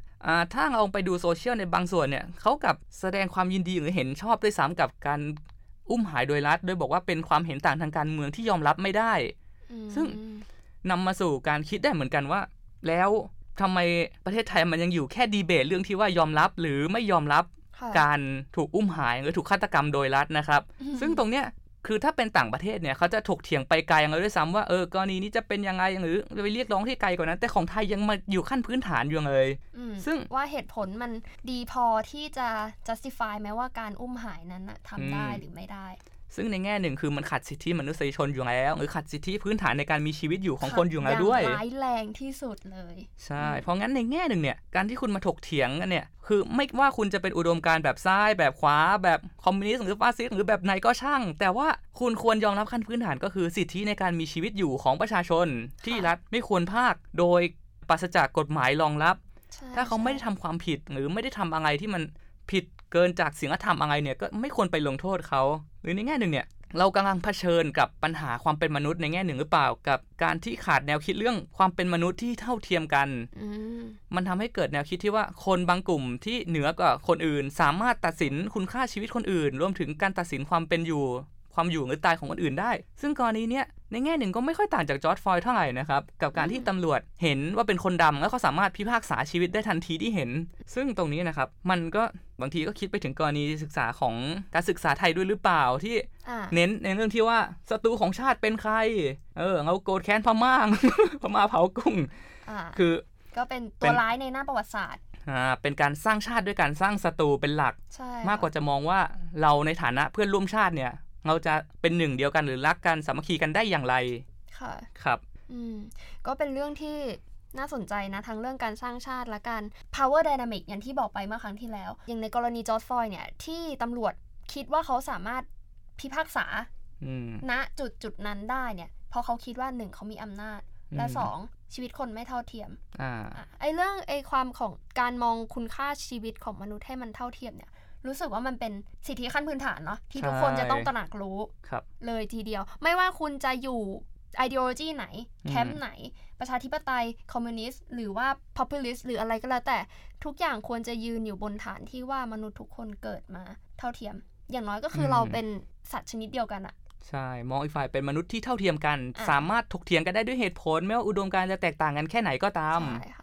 ถ้าเราไปดูโซเชียลในบางส่วนเนี่ยเขากับแสดงความยินดีหรือเห็นชอบด้วยซ้ำกับการอุ้มหายโดยรัฐ โดยบอกว่าเป็นความเห็นต่างทางการเมืองที่ยอมรับไม่ได้ ซึ่งนำมาสู่การคิดได้เหมือนกันว่า แล้วทำไมประเทศไทยมันยังอยู่แค่ดีเบตเรื่องที่ว่ายอมรับหรือไม่ยอมรับการถูกอุ้มหายหรือถูกฆาตกรรมโดยรัฐนะครับ ซึ่งตรงเนี้ย คือถ้าเป็นต่างประเทศเนี่ยเขาจะถกเถียงไปไกลอย่างเลยด้วยซ้ำว่าเออกรณีนี้จะเป็นยังไงหรือไปเรียกร้องที่ไกลกว่านั้น แต่ของไทยยังมาอยู่ขั้นพื้นฐานอยู่เลย ซึ่งว่าเหตุผลมันดีพอที่จะ justify ไหมว่าการอุ้มหายนั้นทำได้หรือไม่ได้ ซึ่งในแง่หนึ่งคือมันขัดสิทธิมนุษยชนอยู่แล้ว หรือขัดสิทธิพื้นฐานในการมีชีวิตอยู่ของคนอยู่แล้วด้วยร้ายแรงที่สุดเลย ใช่ เพราะงั้นในแง่หนึ่งเนี่ย การที่คุณมาถกเถียงกันเนี่ย คือไม่ว่าคุณจะเป็นอุดมการณ์แบบซ้าย แบบขวา แบบคอมมิวนิสต์หรือฟาสซิสต์หรือแบบไหนก็ช่าง แต่ว่าคุณควรยอมรับขั้นพื้นฐานก็คือสิทธิในการมีชีวิตอยู่ของประชาชน ที่รัฐไม่ควรภาค โดยปราศจากกฎหมายรองรับ ถ้าเขาไม่ได้ทำความผิดหรือไม่ได้ทำอะไรที่มันผิดเกินจากศีลธรรมอะไรเนี่ยก็ไม่ควรไปลงโทษเขา หรือในแง่หนึ่งเนี่ยเรากำลังเผชิญกับปัญหาความเป็นมนุษย์ในแง่หนึ่งหรือเปล่า กับการที่ขาดแนวคิดเรื่องความเป็นมนุษย์ที่เท่าเทียมกัน มันทำให้เกิดแนวคิดที่ว่าคนบางกลุ่มที่เหนือกว่าคนอื่น สามารถตัดสินคุณค่าชีวิตคนอื่น รวมถึงการตัดสินความเป็นอยู่ ความอยู่หรือตายของคนอื่นได้ ซึ่งกรณีเนี้ยในแง่หนึ่งก็ไม่ค่อยต่างจากจอร์ดฟอยเท่าไหร่นะครับ กับการที่ตำรวจเห็นว่าเป็นคนดำแล้วเขาสามารถพิพากษาชีวิตได้ทันทีที่เห็น ซึ่งตรงนี้นะครับ มันก็บางทีก็คิดไปถึงกรณีศึกษาของการศึกษาไทยด้วยหรือเปล่าที่เน้นในเรื่องที่ว่าศัตรูของชาติเป็นใคร เออเราโกรธแค้นพม่าพม่าเผากุ้งคือก็เป็นตัวร้ายในหน้าประวัติศาสตร์อ่าเป็นการสร้างชาติด้วยการสร้างศัตรูเป็นหลัก มากกว่าจะมองว่าเราในฐานะเพื่อนร่วมชาติเนี่ย เราจะเป็นหนึ่งเดียวกันหรือรักกันสามัคคีกันได้อย่างไร ค่ะ ครับ อืม ก็เป็นเรื่องที่น่าสนใจนะ ทั้งเรื่องการสร้างชาติและการ power dynamic อย่างที่บอกไปเมื่อครั้งที่แล้ว อย่างในกรณีจอร์ดฟอยเนี่ย ที่ตำรวจคิดว่าเขาสามารถพิพากษาณจุดจุดนั้นได้เนี่ย เพราะเขาคิดว่าหนึ่งเขามีอำนาจ และสองชีวิตคนไม่เท่าเทียมอไอเรื่องไอความของการมองคุณค่าชีวิตของมนุษย์ให้มันเท่าเทียมเนี่ย รู้สึกว่ามันเป็นสิทธิขั้นพื้นฐานเนาะที่ทุกคนจะต้องตระหนักรู้เลยทีเดียว ไม่ว่าคุณจะอยู่ ideology ไหน แคมป์ไหน ประชาธิปไตย คอมมิวนิสต์ หรือว่า populist หรืออะไรก็แล้วแต่ ทุกอย่างควรจะยืนอยู่บนฐานที่ว่ามนุษย์ทุกคนเกิดมาเท่าเทียม อย่างน้อยก็คือเราเป็นสัตว์ชนิดเดียวกันอะใช่ มองอีกฝ่ายเป็นมนุษย์ที่เท่าเทียมกัน สามารถถกเถียงกันได้ด้วยเหตุผล ไม่ว่าอุดมการจะแตกต่างกันแค่ไหนก็ตาม ใช่ค่ะ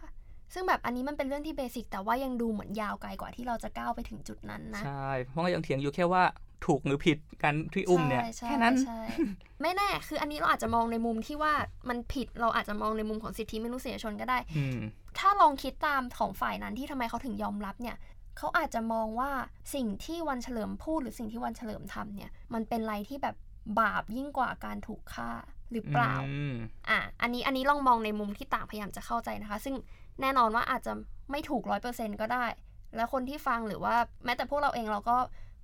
ซึ่งแบบอันนี้มันเป็นเรื่องที่เบสิกแต่ว่ายังดูเหมือนยาวไกลกว่าที่เราจะก้าวไปถึงจุดนั้นนะ ใช่ เพราะยังเถียงอยู่แค่ว่าถูกหรือผิดการที่อุ้มเนี่ยใช่แค่นั้นใช่ไม่แน่ คืออันนี้เราอาจจะมองในมุมที่ว่ามันผิดเราอาจจะมองในมุมของสิทธิมนุษยชนก็ได้อืมถ้าลองคิดตามของฝ่ายนั้นที่ทำไมเขาถึงยอมรับเนี่ยเขาอาจจะมองว่าสิ่งที่วันเฉลิมพูดหรือสิ่งที่วันเฉลิมทำเนี่ย มันเป็นอะไรที่แบบบาปยิ่งกว่าการถูกฆ่าหรือเปล่าอืมอะ อันนี้ อันนี้ลองมองในมุมที่ต่างพยายามจะเข้าใจนะคะ ซึ่ง แน่นอนว่าอาจจะไม่ถูกร้อยเปอร์เซ็นก็ได้ แล้วคนที่ฟังหรือว่าแม้แต่พวกเราเองเราก็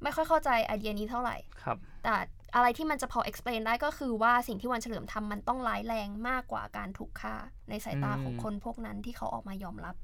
ไม่ค่อยเข้าใจไอเดียนี้เท่าไหร่ครับแต่อะไรที่มันจะพอ explain ได้ก็คือว่าสิ่งที่วันเฉลิมทำมันต้องร้ายแรงมากกว่าการถูกฆ่าในสายตาอืมของคนพวกนั้นที่เขาออกมายอมรับ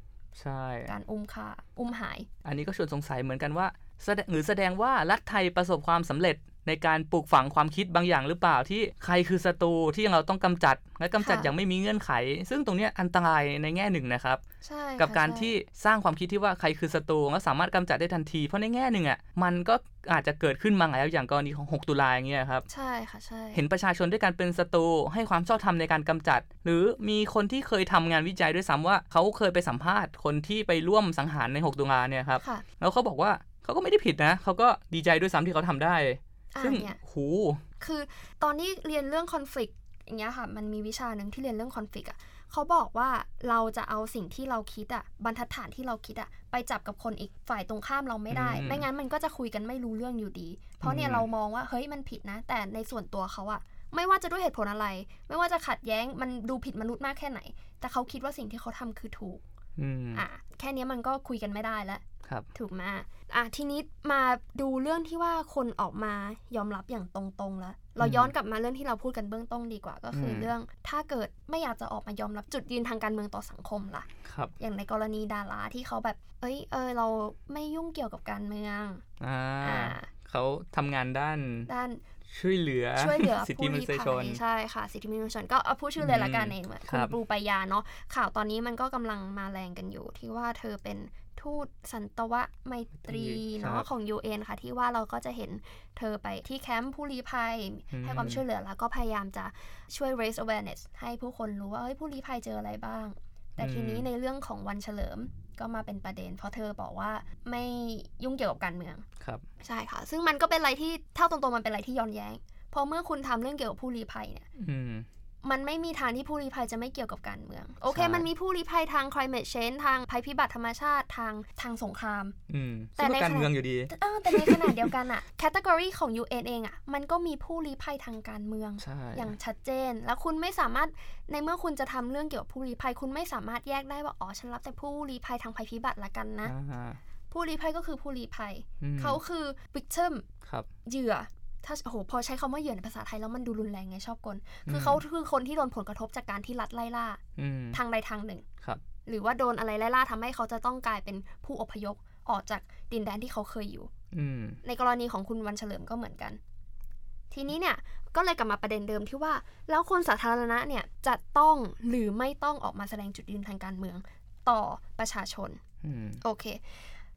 ใช่ การอุ้มฆ่า อุ้มหาย อันนี้ก็ชวนสงสัยเหมือนกันว่าแสดงหรือแสดงว่ารัฐไทยประสบความสำเร็จ ในการปลูกฝังความคิดบางอย่างหรือเปล่าที่ใครคือศัตรูที่เราต้องกำจัด และกำจัดค่ะอย่างไม่มีเงื่อนไข ซึ่งตรงเนี้ยอันตรายในแง่หนึ่งนะครับใช่กับค่ะการใช่ที่สร้างความคิดที่ว่าใครคือศัตรูแล้วสามารถกำจัดได้ทันที เพราะในแง่หนึ่งอะมันก็อาจจะเกิดขึ้นมาแล้วอย่างกรณีของ 6 ตุลาอย่างเงี้ยครับ ใช่ค่ะใช่ เห็นประชาชนด้วยการเป็นศัตรูให้ความชอบธรรมในการกำจัด หรือมีคนที่เคยทำงานวิจัยด้วยซ้ำว่าเขาเคยไปสัมภาษณ์คนที่ไปร่วมสังหารใน 6 ตุลาเนี่ยครับค่ะแล้วเขาบอกว่าเขาก็ไม่ได้ผิดนะเขาก็ดีใจด้วยซ้ำที่เขาทำได้อ่า ซึ่งเนี่ยหูคือตอนที่เรียนเรื่อง conflict อย่างเงี้ยค่ะ มันมีวิชาหนึ่งที่เรียนเรื่อง conflict อะเขาบอกว่าเราจะเอาสิ่งที่เราคิดอะบรรทัดฐานที่เราคิดอะไปจับกับคนอีกฝ่ายตรงข้ามเราไม่ได้อืมไม่งั้นมันก็จะคุยกันไม่รู้เรื่องอยู่ดี เพราะเนี่ยอืมเรามองว่าเฮ้ยมันผิดนะ แต่ในส่วนตัวเขาอะไม่ว่าจะด้วยเหตุผลอะไร ไม่ว่าจะขัดแย้งมันดูผิดมนุษย์มากแค่ไหน แต่เขาคิดว่าสิ่งที่เขาทำคือถูก อืมอะแค่เนี้ยมันก็คุยกันไม่ได้แล้วครับถูกไหมอะทีนี้มาดูเรื่องที่ว่าคนออกมายอมรับอย่างตรงๆแล้ว เราย้อนกลับมาเรื่องที่เราพูดกันเบื้องต้นดีกว่า ก็คืออมเรื่องถ้าเกิดไม่อยากจะออกมายอมรับจุดยืนทางการเมืองต่อสังคมล่ะครับอย่างในกรณีดาราที่เขาแบบ เอ้ยเออเราไม่ยุ่งเกี่ยวกับการเมืองอ่าอ่าเขาทำงานด้านด้าน ช่วยเหลือช่วยเหลือสิทธิผู้มนุลี้ษยชภันยใช่ค่ะ สิทธิมนุษยชนก็เอาพูดชื่อเลยละกันอืมเองเหมือนคคุณรับปูปายาเนาะข่าวตอนนี้มันก็กำลังมาแรงกันอยู่ ที่ว่าเธอเป็นทูตสันตวไมตรีเนาะของ UN ค่ะ ที่ว่าเราก็จะเห็นเธอไปที่แคมป์ผู้ลี้ภัยอืมให้ความช่วยเหลือแล้วก็พยายามจะช่วย raise awareness ให้ผู้คนรู้ว่าเฮ้ยผู้ลี้ภัยเจออะไรบ้าง แต่ทีนี้ในเรื่องของวันเฉลิม ก็มาเป็นประเด็น เพราะเธอบอกว่าไม่ยุ่งเกี่ยวกับการเมือง ครับ ใช่ค่ะ ซึ่งมันก็เป็นอะไรที่เท่าตรงๆมันเป็นอะไรที่ย้อนแย้งเพราะเมื่อคุณทำเรื่องเกี่ยวกับผู้ลี้ภัยเนี่ยอื มมันไม่มีทางที่ผู้ลี้ภัยจะไม่เกี่ยวกับการเมือง โอเคใช่มันมีผู้ลี้ภัยทาง climate change ทางภัยพิบัติธรรมชาติทางทางสงครามอืมแต่ซึ่งในก็การขณะเมืองอยู่ดีเออแต่ในขณะเดียวกันอะแคตตากรีของ UN เองอะมันก็มีผู้ลี้ภัยทางการเมืองใช่อย่างชัดเจน แล้วคุณไม่สามารถในเมื่อคุณจะทำเรื่องเกี่ยวกับผู้ลี้ภัย คุณไม่สามารถแยกได้ว่าอ๋อฉันรับแต่ผู้ลี้ภัยทางภัยพิบัติละกันนะอ่าผู้ลี้ภัยก็คือผู้ลี้ภัยอืมเขาคือ victim ครับเหยื่อ ถ้าโอ้โหพอใช้คำว่าเหยื่อในภาษาไทยแล้วมันดูรุนแรงไงชอบกลคือมเขาคือคนที่โดนผลกระทบจากการที่รัฐไล่ล่าอืมทางใดทางหนึ่งครับ หรือว่าโดนอะไรไล่ล่าทำให้เขาจะต้องกลายเป็นผู้อพยพออกจากดินแดนที่เขาเคยอยู่อืมในกรณีของคุณวันเฉลิมก็เหมือนกัน ทีนี้เนี่ยก็เลยกลับมาประเด็นเดิมที่ว่า แล้วคนสาธารณะเนี่ยจะต้องหรือไม่ต้องออกมาแสดงจุดยืนทางการเมืองต่อประชาชนอืมโอเค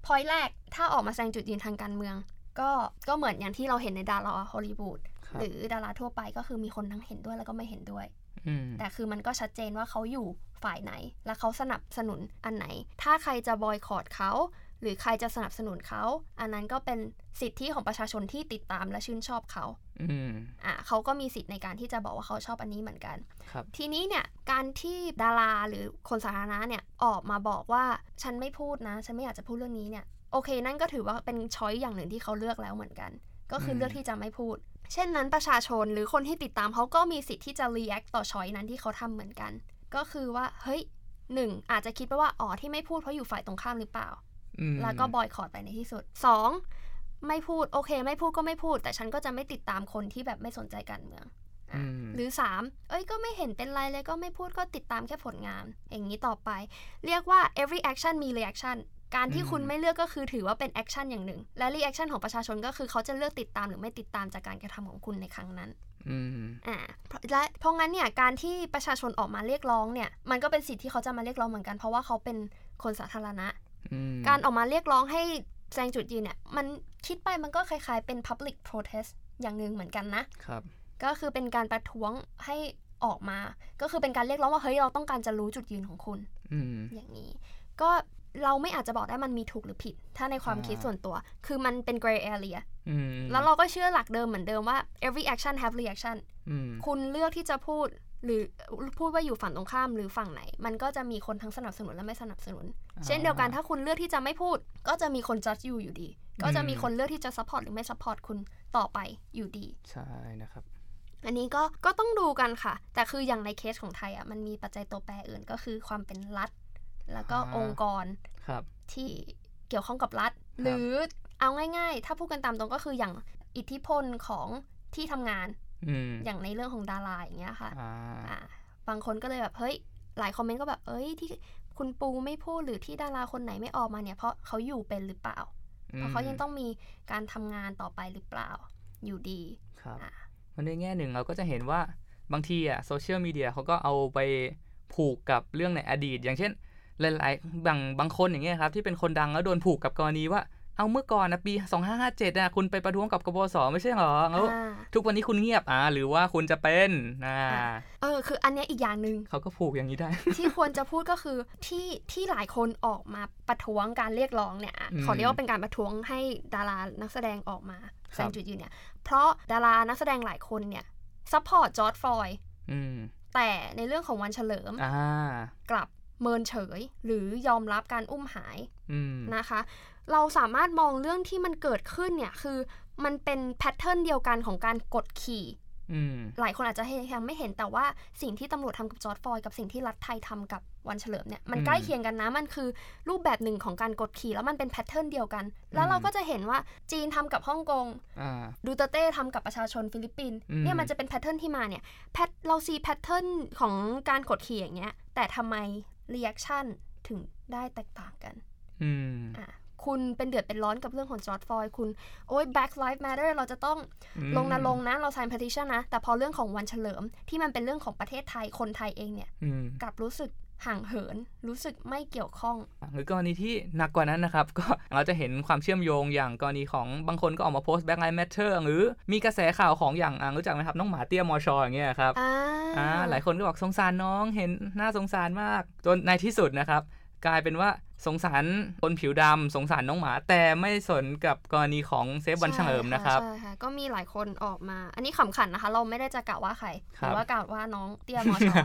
พอยแรกถ้าออกมาแสดงจุดยืนทางการเมือง ก็ก็เหมือนอย่างที่เราเห็นในดาราฮอลลีวูดครับหรือดาราทั่วไปก็คือมีคนทั้งเห็นด้วยแล้วก็ไม่เห็นด้วยอืมแต่คือมันก็ชัดเจนว่าเขาอยู่ฝ่ายไหน และเขาสนับสนุนอันไหน ถ้าใครจะบอยคอรดเขา หรือใครจะสนับสนุนเขา อันนั้นก็เป็นสิทธิของประชาชนที่ติดตามและชื่นชอบเขาอืมอะเขาก็มีสิทธิ์ในการที่จะบอกว่าเขาชอบอันนี้เหมือนกันครับทีนี้เนี่ยการที่ดาราหรือคนสาธารณะเนี่ยออกมาบอกว่าฉันไม่พูดนะ ฉันไม่อยากจะพูดเรื่องนี้เนี่ย โอเค นั่นก็ถือว่าเป็นช้อยอย่างหนึ่งที่เขาเลือกแล้วเหมือนกัน ก็คือมเลือกที่จะไม่พูด เช่นนั้นประชาชนหรือคนที่ติดตามเขาก็มีสิทธิ์ที่จะ react ต่อช้อยนั้นที่เขาทำเหมือนกัน ก็คือว่าเฮ้ยหนึ่งอาจจะคิดไปว่าอ๋อที่ไม่พูดเพราะอยู่ฝ่ายตรงข้ามหรือเปล่าอืมแล้วก็บอยคอรดไปในที่สุด 2. ไม่พูดโอเค ไม่พูดก็ไม่พูด แต่ฉันก็จะไม่ติดตามคนที่แบบไม่สนใจการเมืองอะอืมหรือ 3. เอ้ยก็ไม่เห็นเป็นไรเลยก็ไม่พูดก็ติดตามแค่ผลงาน อย่างนี้ต่อไป เรียกว่า every action มี reaction การที่คุณไม่เลือกก็คือถือว่าเป็น action อย่างหนึ่ง และ reaction ของประชาชนก็คือเขาจะเลือกติดตามหรือไม่ติดตามจากการกระทำของคุณในครั้งนั้นอืมอ่าเพราะและเพราะงั้นเนี่ยการที่ประชาชนออกมาเรียกร้องเนี่ยมันก็เป็นสิทธิ์ที่เขาจะมาเรียกร้องเหมือนกัน เพราะว่าเขาเป็นคนสาธารณะอืมการออกมาเรียกร้องให้แสดงจุดยืนเนี่ยมันคิดไปมันก็คล้ายๆเป็น public protest อย่างหนึ่งเหมือนกันนะครับ ก็คือเป็นการประท้วงให้ออกมา ก็คือเป็นการเรียกร้องว่าเฮ้ยเราต้องการจะรู้จุดยืนของคุณอืมอย่างนี้ ก็ เราไม่อาจจะบอกได้มันมีถูกหรือผิด ถ้าในความคิดส่วนตัว คือมันเป็น gray area อืมแล้วเราก็เชื่อหลักเดิมเหมือนเดิมว่า every action have reaction อืมคุณเลือกที่จะพูดหรือพูดว่าอยู่ฝั่งตรงข้ามหรือฝั่งไหน มันก็จะมีคนทั้งสนับสนุนและไม่สนับสนุน เช่นเดียวกันถ้าคุณเลือกที่จะไม่พูด ก็จะมีคน judge อยู่อยู่ดี ก็จะมีคนเลือกที่จะ support หรือไม่ support คุณต่อไปอยู่ดี ใช่นะครับ อันนี้ก็ก็ต้องดูกันค่ะ แต่คืออย่างในเคสของไทยอะมันมีปัจจัยตัวแปรอื่นก็คือความเป็นรัฐ แล้วก็อ่าองค์กรครับที่เกี่ยวข้องกับรัฐ หรือเอาง่าย ๆ ถ้าพูดกันตามตรงก็คืออย่างอิทธิพลของที่ทำงานอืมอย่างในเรื่องของดาราอย่างเงี้ยค่ะอ่าอ่าบางคนก็เลยแบบเฮ้ยหลายคอมเมนต์ก็แบบเอ้ยที่คุณปูไม่พูดหรือที่ดาราคนไหนไม่ออกมาเนี่ยเพราะเขาอยู่เป็นหรือเปล่า เพราะเขายังต้องมีการทำงานต่อไปหรือเปล่าอยู่ดีครับอ่ามันในแง่หนึ่งเราก็จะเห็นว่าบางทีอะโซเชียลมีเดียเขาก็เอาไปผูกกับเรื่องในอดีต อย่างเช่น หลายๆบางบางคนอย่างเงี้ยครับที่เป็นคนดังแล้วโดนผูกกับกรณีว่าเอาเมื่อก่อนนะปี 2557อะคุณไปประท้วงกับกบสไม่ใช่เหรอแล้วอ่าทุกวันนี้คุณเงียบอะหรือว่าคุณจะเป็นอ่าอะเออคืออันเนี้ยอีกอย่างหนึ่งเขาก็ผูกอย่างนี้ได้ ที่ควรจะพูดก็คือที่ที่หลายคนออกมาประท้วงการเรียกร้องเนี่ยอะอืมขอเรียกว่าเป็นการประท้วงให้ดารานักแสดงออกมาครับแสดงจุดยืนเนี่ยเพราะดารานักแสดงหลายคนเนี่ย support จอร์จฟลอยด์อืมแต่ในเรื่องของวันเฉลิมอ่ากลับ เมินเฉย หรือยอมรับการอุ้มหายอืมนะคะ เราสามารถมองเรื่องที่มันเกิดขึ้นเนี่ยคือมันเป็น pattern เดียวกันของการกดขี่อืมหลายคนอาจจะยังไม่เห็นแต่ว่าสิ่งที่ตำรวจทำกับจอร์จ ฟลอยด์กับสิ่งที่รัฐไทยทำกับวันเฉลิมเนี่ยมันอืมใกล้เคียงกันนะมันคือรูปแบบหนึ่งของการกดขี่แล้วมันเป็น pattern เดียวกัน แล้วอืมเราก็จะเห็นว่าจีนทำกับฮ่องกงอ่าดูเตอร์เต้ทำกับประชาชนฟิลิปปินส์อืมเนี่ยมันจะเป็น pattern ที่มาเนี่ยแพทเราซี pattern ของการกดขี่อย่างเงี้ยแต่ทำไม reaction ถึงได้แตกต่างกันอืมอะคุณเป็นเดือดเป็นร้อนกับเรื่องของจอร์ดฟลอยด์คุณ โอ้ย Black Lives Matter เราจะต้องอืมลงนรงค์นะ เรา sign petition นะ แต่พอเรื่องของวันเฉลิมที่มันเป็นเรื่องของประเทศไทยคนไทยเองเนี่ยอืมกลับรู้สึก ห่างเหินรู้สึกไม่เกี่ยวข้อง หรือกรณีที่หนักกว่านั้นนะครับ ก็เราจะเห็นความเชื่อมโยงอย่างกรณีของบางคนก็ออกมาโพสต์ Black Lives Matter หรือมีกระแสข่าวของอย่างอะรู้จักไหมครับน้องหมาเตี้ยมอชออย่างเงี้ยครับอ่าอ่าหลายคนก็บอกสงสารน้องเห็นน่าสงสารมาก จนในที่สุดนะครับ กลายเป็นว่าสงสารคนผิวดำสงสารน้องหมา แต่ไม่สนกับกรณีของเซฟวันเฉลิมนะครับใช่ค่ะก็มีหลายคนออกมา อันนี้ขำขันนะคะ เราไม่ได้จะกล่าวว่าใครคหรับรือว่ากล่าวว่าน้องเตี้ยมอชอ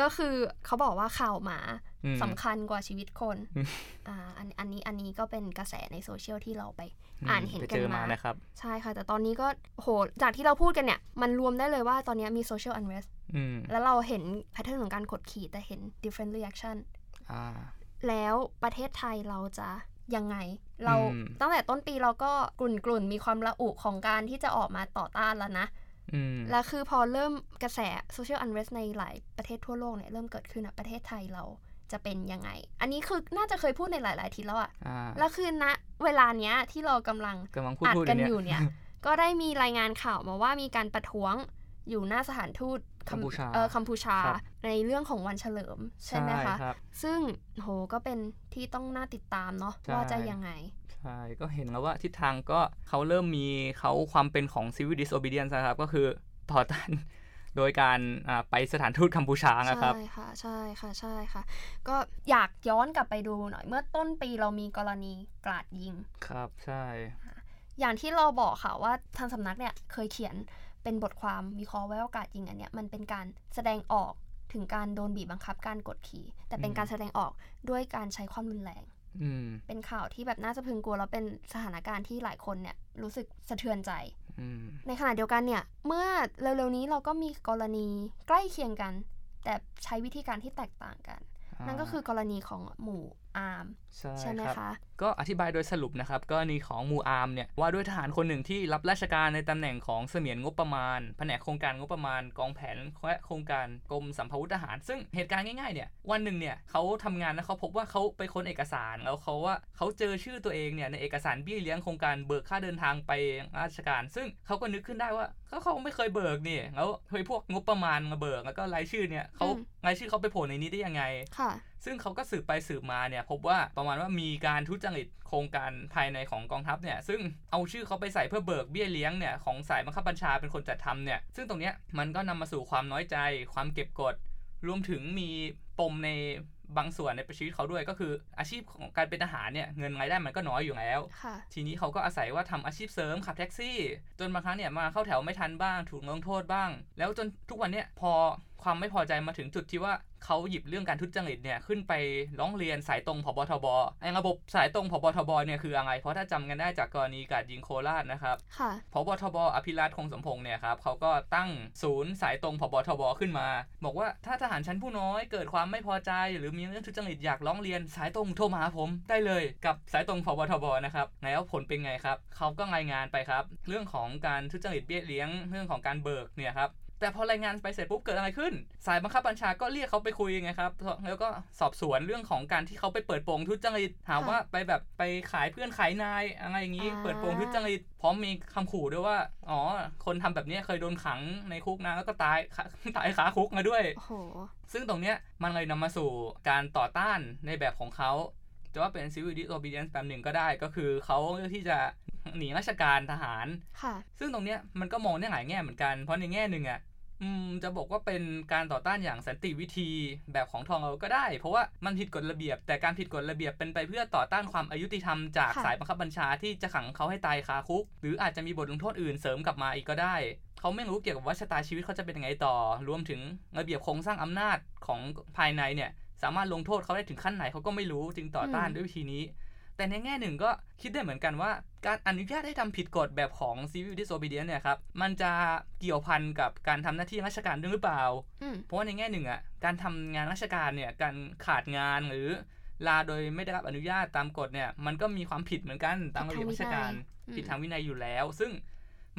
ก็คือเขาบอกว่าข่าวหมาอืมสำคัญกว่าชีวิตคนอืมอ่าอันอันนี้อันนี้ก็เป็นกระแสในโซเชียลที่เราไปอ่านเห็นไปกันเจอมามานะครับใช่ค่ะ แต่ตอนนี้ก็โหจากที่เราพูดกันเนี่ย มันรวมได้เลยว่าตอนนี้มี social unrest อืมแล้วเราเห็นแพทเทิร์นของการกดขี่แต่เห็น different reaction อ่า แล้วประเทศไทยเราจะยังไง เราอืมตั้งแต่ต้นปีเราก็กลุ่นกลุ่นๆมีความระอุของการที่จะออกมาต่อต้านแล้วนะอืมแล้วคือพอเริ่มกระแส social unrest ในหลายประเทศทั่วโลกเนี่ยเริ่มเกิดขึ้นอะประเทศไทยเราจะเป็นยังไง อันนี้คือน่าจะเคยพูดในหลาย ๆ ทีแล้วอะอ่าแล้วคือณเวลาเนี้ยที่เรากำลังกำลังพูดอัดพูดกันเยอยู่เนี่ย ก็ได้มีรายงานข่าวมาว่ามีการประท้วง อยู่หน้าสถานทูตกัมพูชาเออกัมพูชาครับในเรื่องของวันเฉลิม ใช่ไหมคะรับซึ่งโหก็เป็นที่ต้องน่าติดตามเนาะใช่ว่าจะยังไง ใช่ ก็เห็นแล้วว่าทิศทางก็เขาเริ่มมีเขาความเป็นของ civil disobedience นะครับ ก็คือต่อต้านโดยการอ่าไปสถานทูตกัมพูชานะครับ ใช่ค่ะ ใช่ค่ะ ใช่ค่ะ ก็อยากย้อนกลับไปดูหน่อย เมื่อต้นปีเรามีกรณีกราดยิง ครับ ใช่ อย่างที่เราบอกค่ะว่าทางสำนักเนี่ยเคยเขียน เป็นบทความวิเคราะห์ไว้ว่ากราดยิงอันเนี้ยมันเป็นการแสดงออกถึงการโดนบีบบังคับการกดขี่ แต่เป็นอืมการแสดงออกด้วยการใช้ความรุนแรงอืมเป็นข่าวที่แบบน่าจะพึงกลัวแล้วเป็นสถานการณ์ที่หลายคนเนี่ยรู้สึกสะเทือนใจอืมในขณะเดียวกันเนี่ย เมื่อเร็วๆนี้เราก็มีกรณีใกล้เคียงกัน แต่ใช้วิธีการที่แตกต่างกัน นั่นก็คือกรณีของหมู่ อาร์มใช่ใช่ไหมรับคะก็อธิบายโดยสรุปนะครับกรณีของมูอาร์มเนี่ยว่าด้วยทหารคนหนึ่งที่รับราชการในตำแหน่งของเสมียนงบประมาณแผนกโครงการงบประมาณกองแผนและโครงการกรมสัมภาวุธทหาร ซึ่งเหตุการณ์ง่ายๆเนี่ยวันหนึ่งเนี่ยเขาทำงานแล้วเขาพบว่าเขาไปค้นเอกสารแล้วเขาว่าเขาเจอชื่อตัวเองเนี่ยในเอกสารเบี้ยเลี้ยงโครงการเบิกค่าเดินทางไปราชการ ซึ่งเขาก็นึกขึ้นได้ว่าเขาเขาไม่เคยเบิกนี่แล้วเฮ้ยพวกงบประมาณมาเบิกแล้วก็รายชื่อเนี่ยเขาอืมรายชื่อเขาไปโผล่ในนี้ได้ยังไงค่ะ ซึ่งเขาก็สืบไปสืบมาเนี่ย พบว่าประมาณว่ามีการทุจริตโครงการภายในของกองทัพเนี่ย ซึ่งเอาชื่อเขาไปใส่เพื่อเบิกเบี้ยเลี้ยงเนี่ยของสายบังคับบัญชาเป็นคนจัดทำเนี่ย ซึ่งตรงเนี้ยมันก็นำมาสู่ความน้อยใจ ความเก็บกด รวมถึงมีปมใน บางส่วนในชีวิตเขาด้วยก็คืออาชีพของการเป็นทหารเนี่ยเงินรายได้มันก็น้อยอยู่แล้ว ทีนี้เขาก็อาศัยว่าทำอาชีพเสริมขับแท็กซี่ จนบางครั้งเนี่ยมาเข้าแถวไม่ทันบ้าง ถูกลงโทษบ้าง แล้วจนทุกวันเนี่ยพอความไม่พอใจมาถึงจุดที่ว่าเขาหยิบเรื่องการทุจริตเนี่ยขึ้นไปร้องเรียนสายตรงพบทบไอ้ระบบสายตรงพบทบเนี่ยคืออะไร เพราะถ้าจำกันได้จากกรณีการยิงโคราชนะครับพบทบอภิรัตคงสมพงษ์เนี่ยครับเขาก็ตั้งศูนย์สายตรงพบทบขึ้นมา บอกว่าถ้าทหารชั้นผู้น้อยเกิดความไม่พอใจหรือมีเรื่องทุจริตอยากร้องเรียนสายตรงโทรมาหาผมได้เลยกับสายตรงพบทบนะครับแล้วผลเป็นไงครับเขาก็รายงานไปครับ เรื่องของการทุจริตเบี้ยเลี้ยงเรื่องของการเบิกเนี่ยครับ แต่พอรายงานไปเสร็จปุ๊บเกิดอะไรขึ้น สายบังคับบัญชาก็เรียกเขาไปคุยไงครับ แล้วก็สอบสวนเรื่องของการที่เขาไปเปิดโปงทุจริตหาว่าไปแบบไปขายเพื่อนขายนายอะไรอย่างนี้ เปิดโปงทุจริตพร้อมมีคำขู่ด้วยว่าอ๋อคนทำแบบนี้เคยโดนขังในคุกนะแล้วก็ตายตายคาคุกมาด้วยซึ่งตรงเนี้ยมันเลยนำมาสู่การต่อต้านในแบบของเขาจะว่าเป็น civil disobedience แบบหนึ่งก็ได้ก็คือเขาเลือกที่จะ หนีราชการทหารค่ะ ซึ่งตรงเนี้ยมันก็มองได้หลายแง่เหมือนกัน เพราะในแง่หนึ่งอะอืมจะบอกว่าเป็นการต่อต้านอย่างสันติวิธีแบบของทองเราก็ได้ เพราะว่ามันผิดกฎระเบียบ แต่การผิดกฎระเบียบเป็นไปเพื่อต่อต้านความอายุติธรรมจากสายบังคับบัญชาที่จะขังเขาให้ตายคาคุก หรืออาจจะมีบทลงโทษอื่นเสริมกลับมาอีกก็ได้ เขาไม่รู้เกี่ยวกับว่าชะตาชีวิตเขาจะเป็นยังไงต่อ รวมถึงระเบียบโครงสร้างอำนาจของภายในเนี่ยสามารถลงโทษเขาได้ถึงขั้นไหนเขาก็ไม่รู้จึงต่อต้านด้วยวิธีนี้ แต่ในแง่หนึ่งก็คิดได้เหมือนกันว่า การอนุญาตให้ทำผิดกฎแบบของ civil disobedience เนี่ยครับมันจะเกี่ยวพันกับการทำหน้าที่ราชการด้วยหรือเปล่า เพราะว่าในแง่หนึ่งอะการทำงานราชการเนี่ยการขาดงานหรือลาโดยไม่ได้รับอนุญาตตามกฎเนี่ยมันก็มีความผิดเหมือนกันตามระเบียบราชการผิดทางวินัยอยู่แล้ว ซึ่ง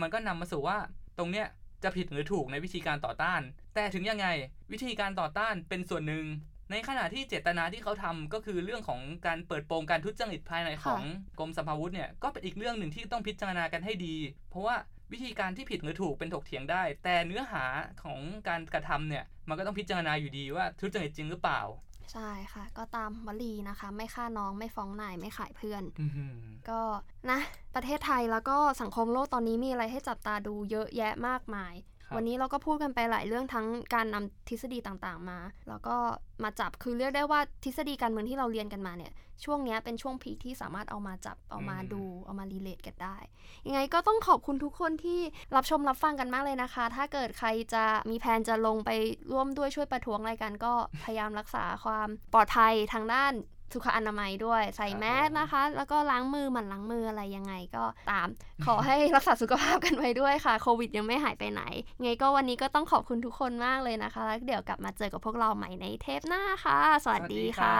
มันก็นำมาสู่ว่าตรงเนี้ยจะผิดหรือถูกในวิธีการต่อต้าน แต่ถึงยังไงวิธีการต่อต้านเป็นส่วนหนึ่ง ในขณะที่เจตนาที่เขาทำก็คือเรื่องของการเปิดโปงการทุจริตภายในของกรมสภาวุธเนี่ยก็เป็นอีกเรื่องหนึ่งที่ต้องพิจารณากันให้ดี เพราะว่าวิธีการที่ผิดหรือถูกเป็นถกเถียงได้ แต่เนื้อหาของการกระทำเนี่ยมันก็ต้องพิจารณาอยู่ดีว่าทุจริตจริงหรือเปล่า ใช่ค่ะ ก็ตามวลีนะคะ ไม่ฆ่าน้องไม่ฟ้องนายไม่ขายเพื่อนก็นะ ประเทศไทยแล้วก็สังคมโลกตอนนี้มีอะไรให้จับตาดูเยอะแยะมากมาย วันนี้เราก็พูดกันไปหลายเรื่องทั้งการนำทฤษฎีต่างๆมา แล้วก็มาจับคือเรียกได้ว่าทฤษฎีการเมืองที่เราเรียนกันมาเนี่ย ช่วงนี้เป็นช่วงพีคที่สามารถเอามาจับเอามาดูเอามารีเลทกันได้ ยังไงก็ต้องขอบคุณทุกคนที่รับชมรับฟังกันมากเลยนะคะ ถ้าเกิดใครจะมีแผนจะลงไปร่วมด้วยช่วยประท้วงอะไรกันก็พยายามรักษาความปลอดภัยทางด้าน สุขอนามัยด้วย ใส่แมสนะคะ แล้วก็ล้างมือหมั่นล้างมืออะไรยังไงก็ตาม ขอให้รักษาสุขภาพกันไว้ด้วยค่ะ โควิดยังไม่หายไปไหน ไงก็วันนี้ก็ต้องขอบคุณทุกคนมากเลยนะคะแล้วเดี๋ยวกลับมาเจอกับพวกเราใหม่ในเทปหน้าค่ะ สวัสดีค่ะ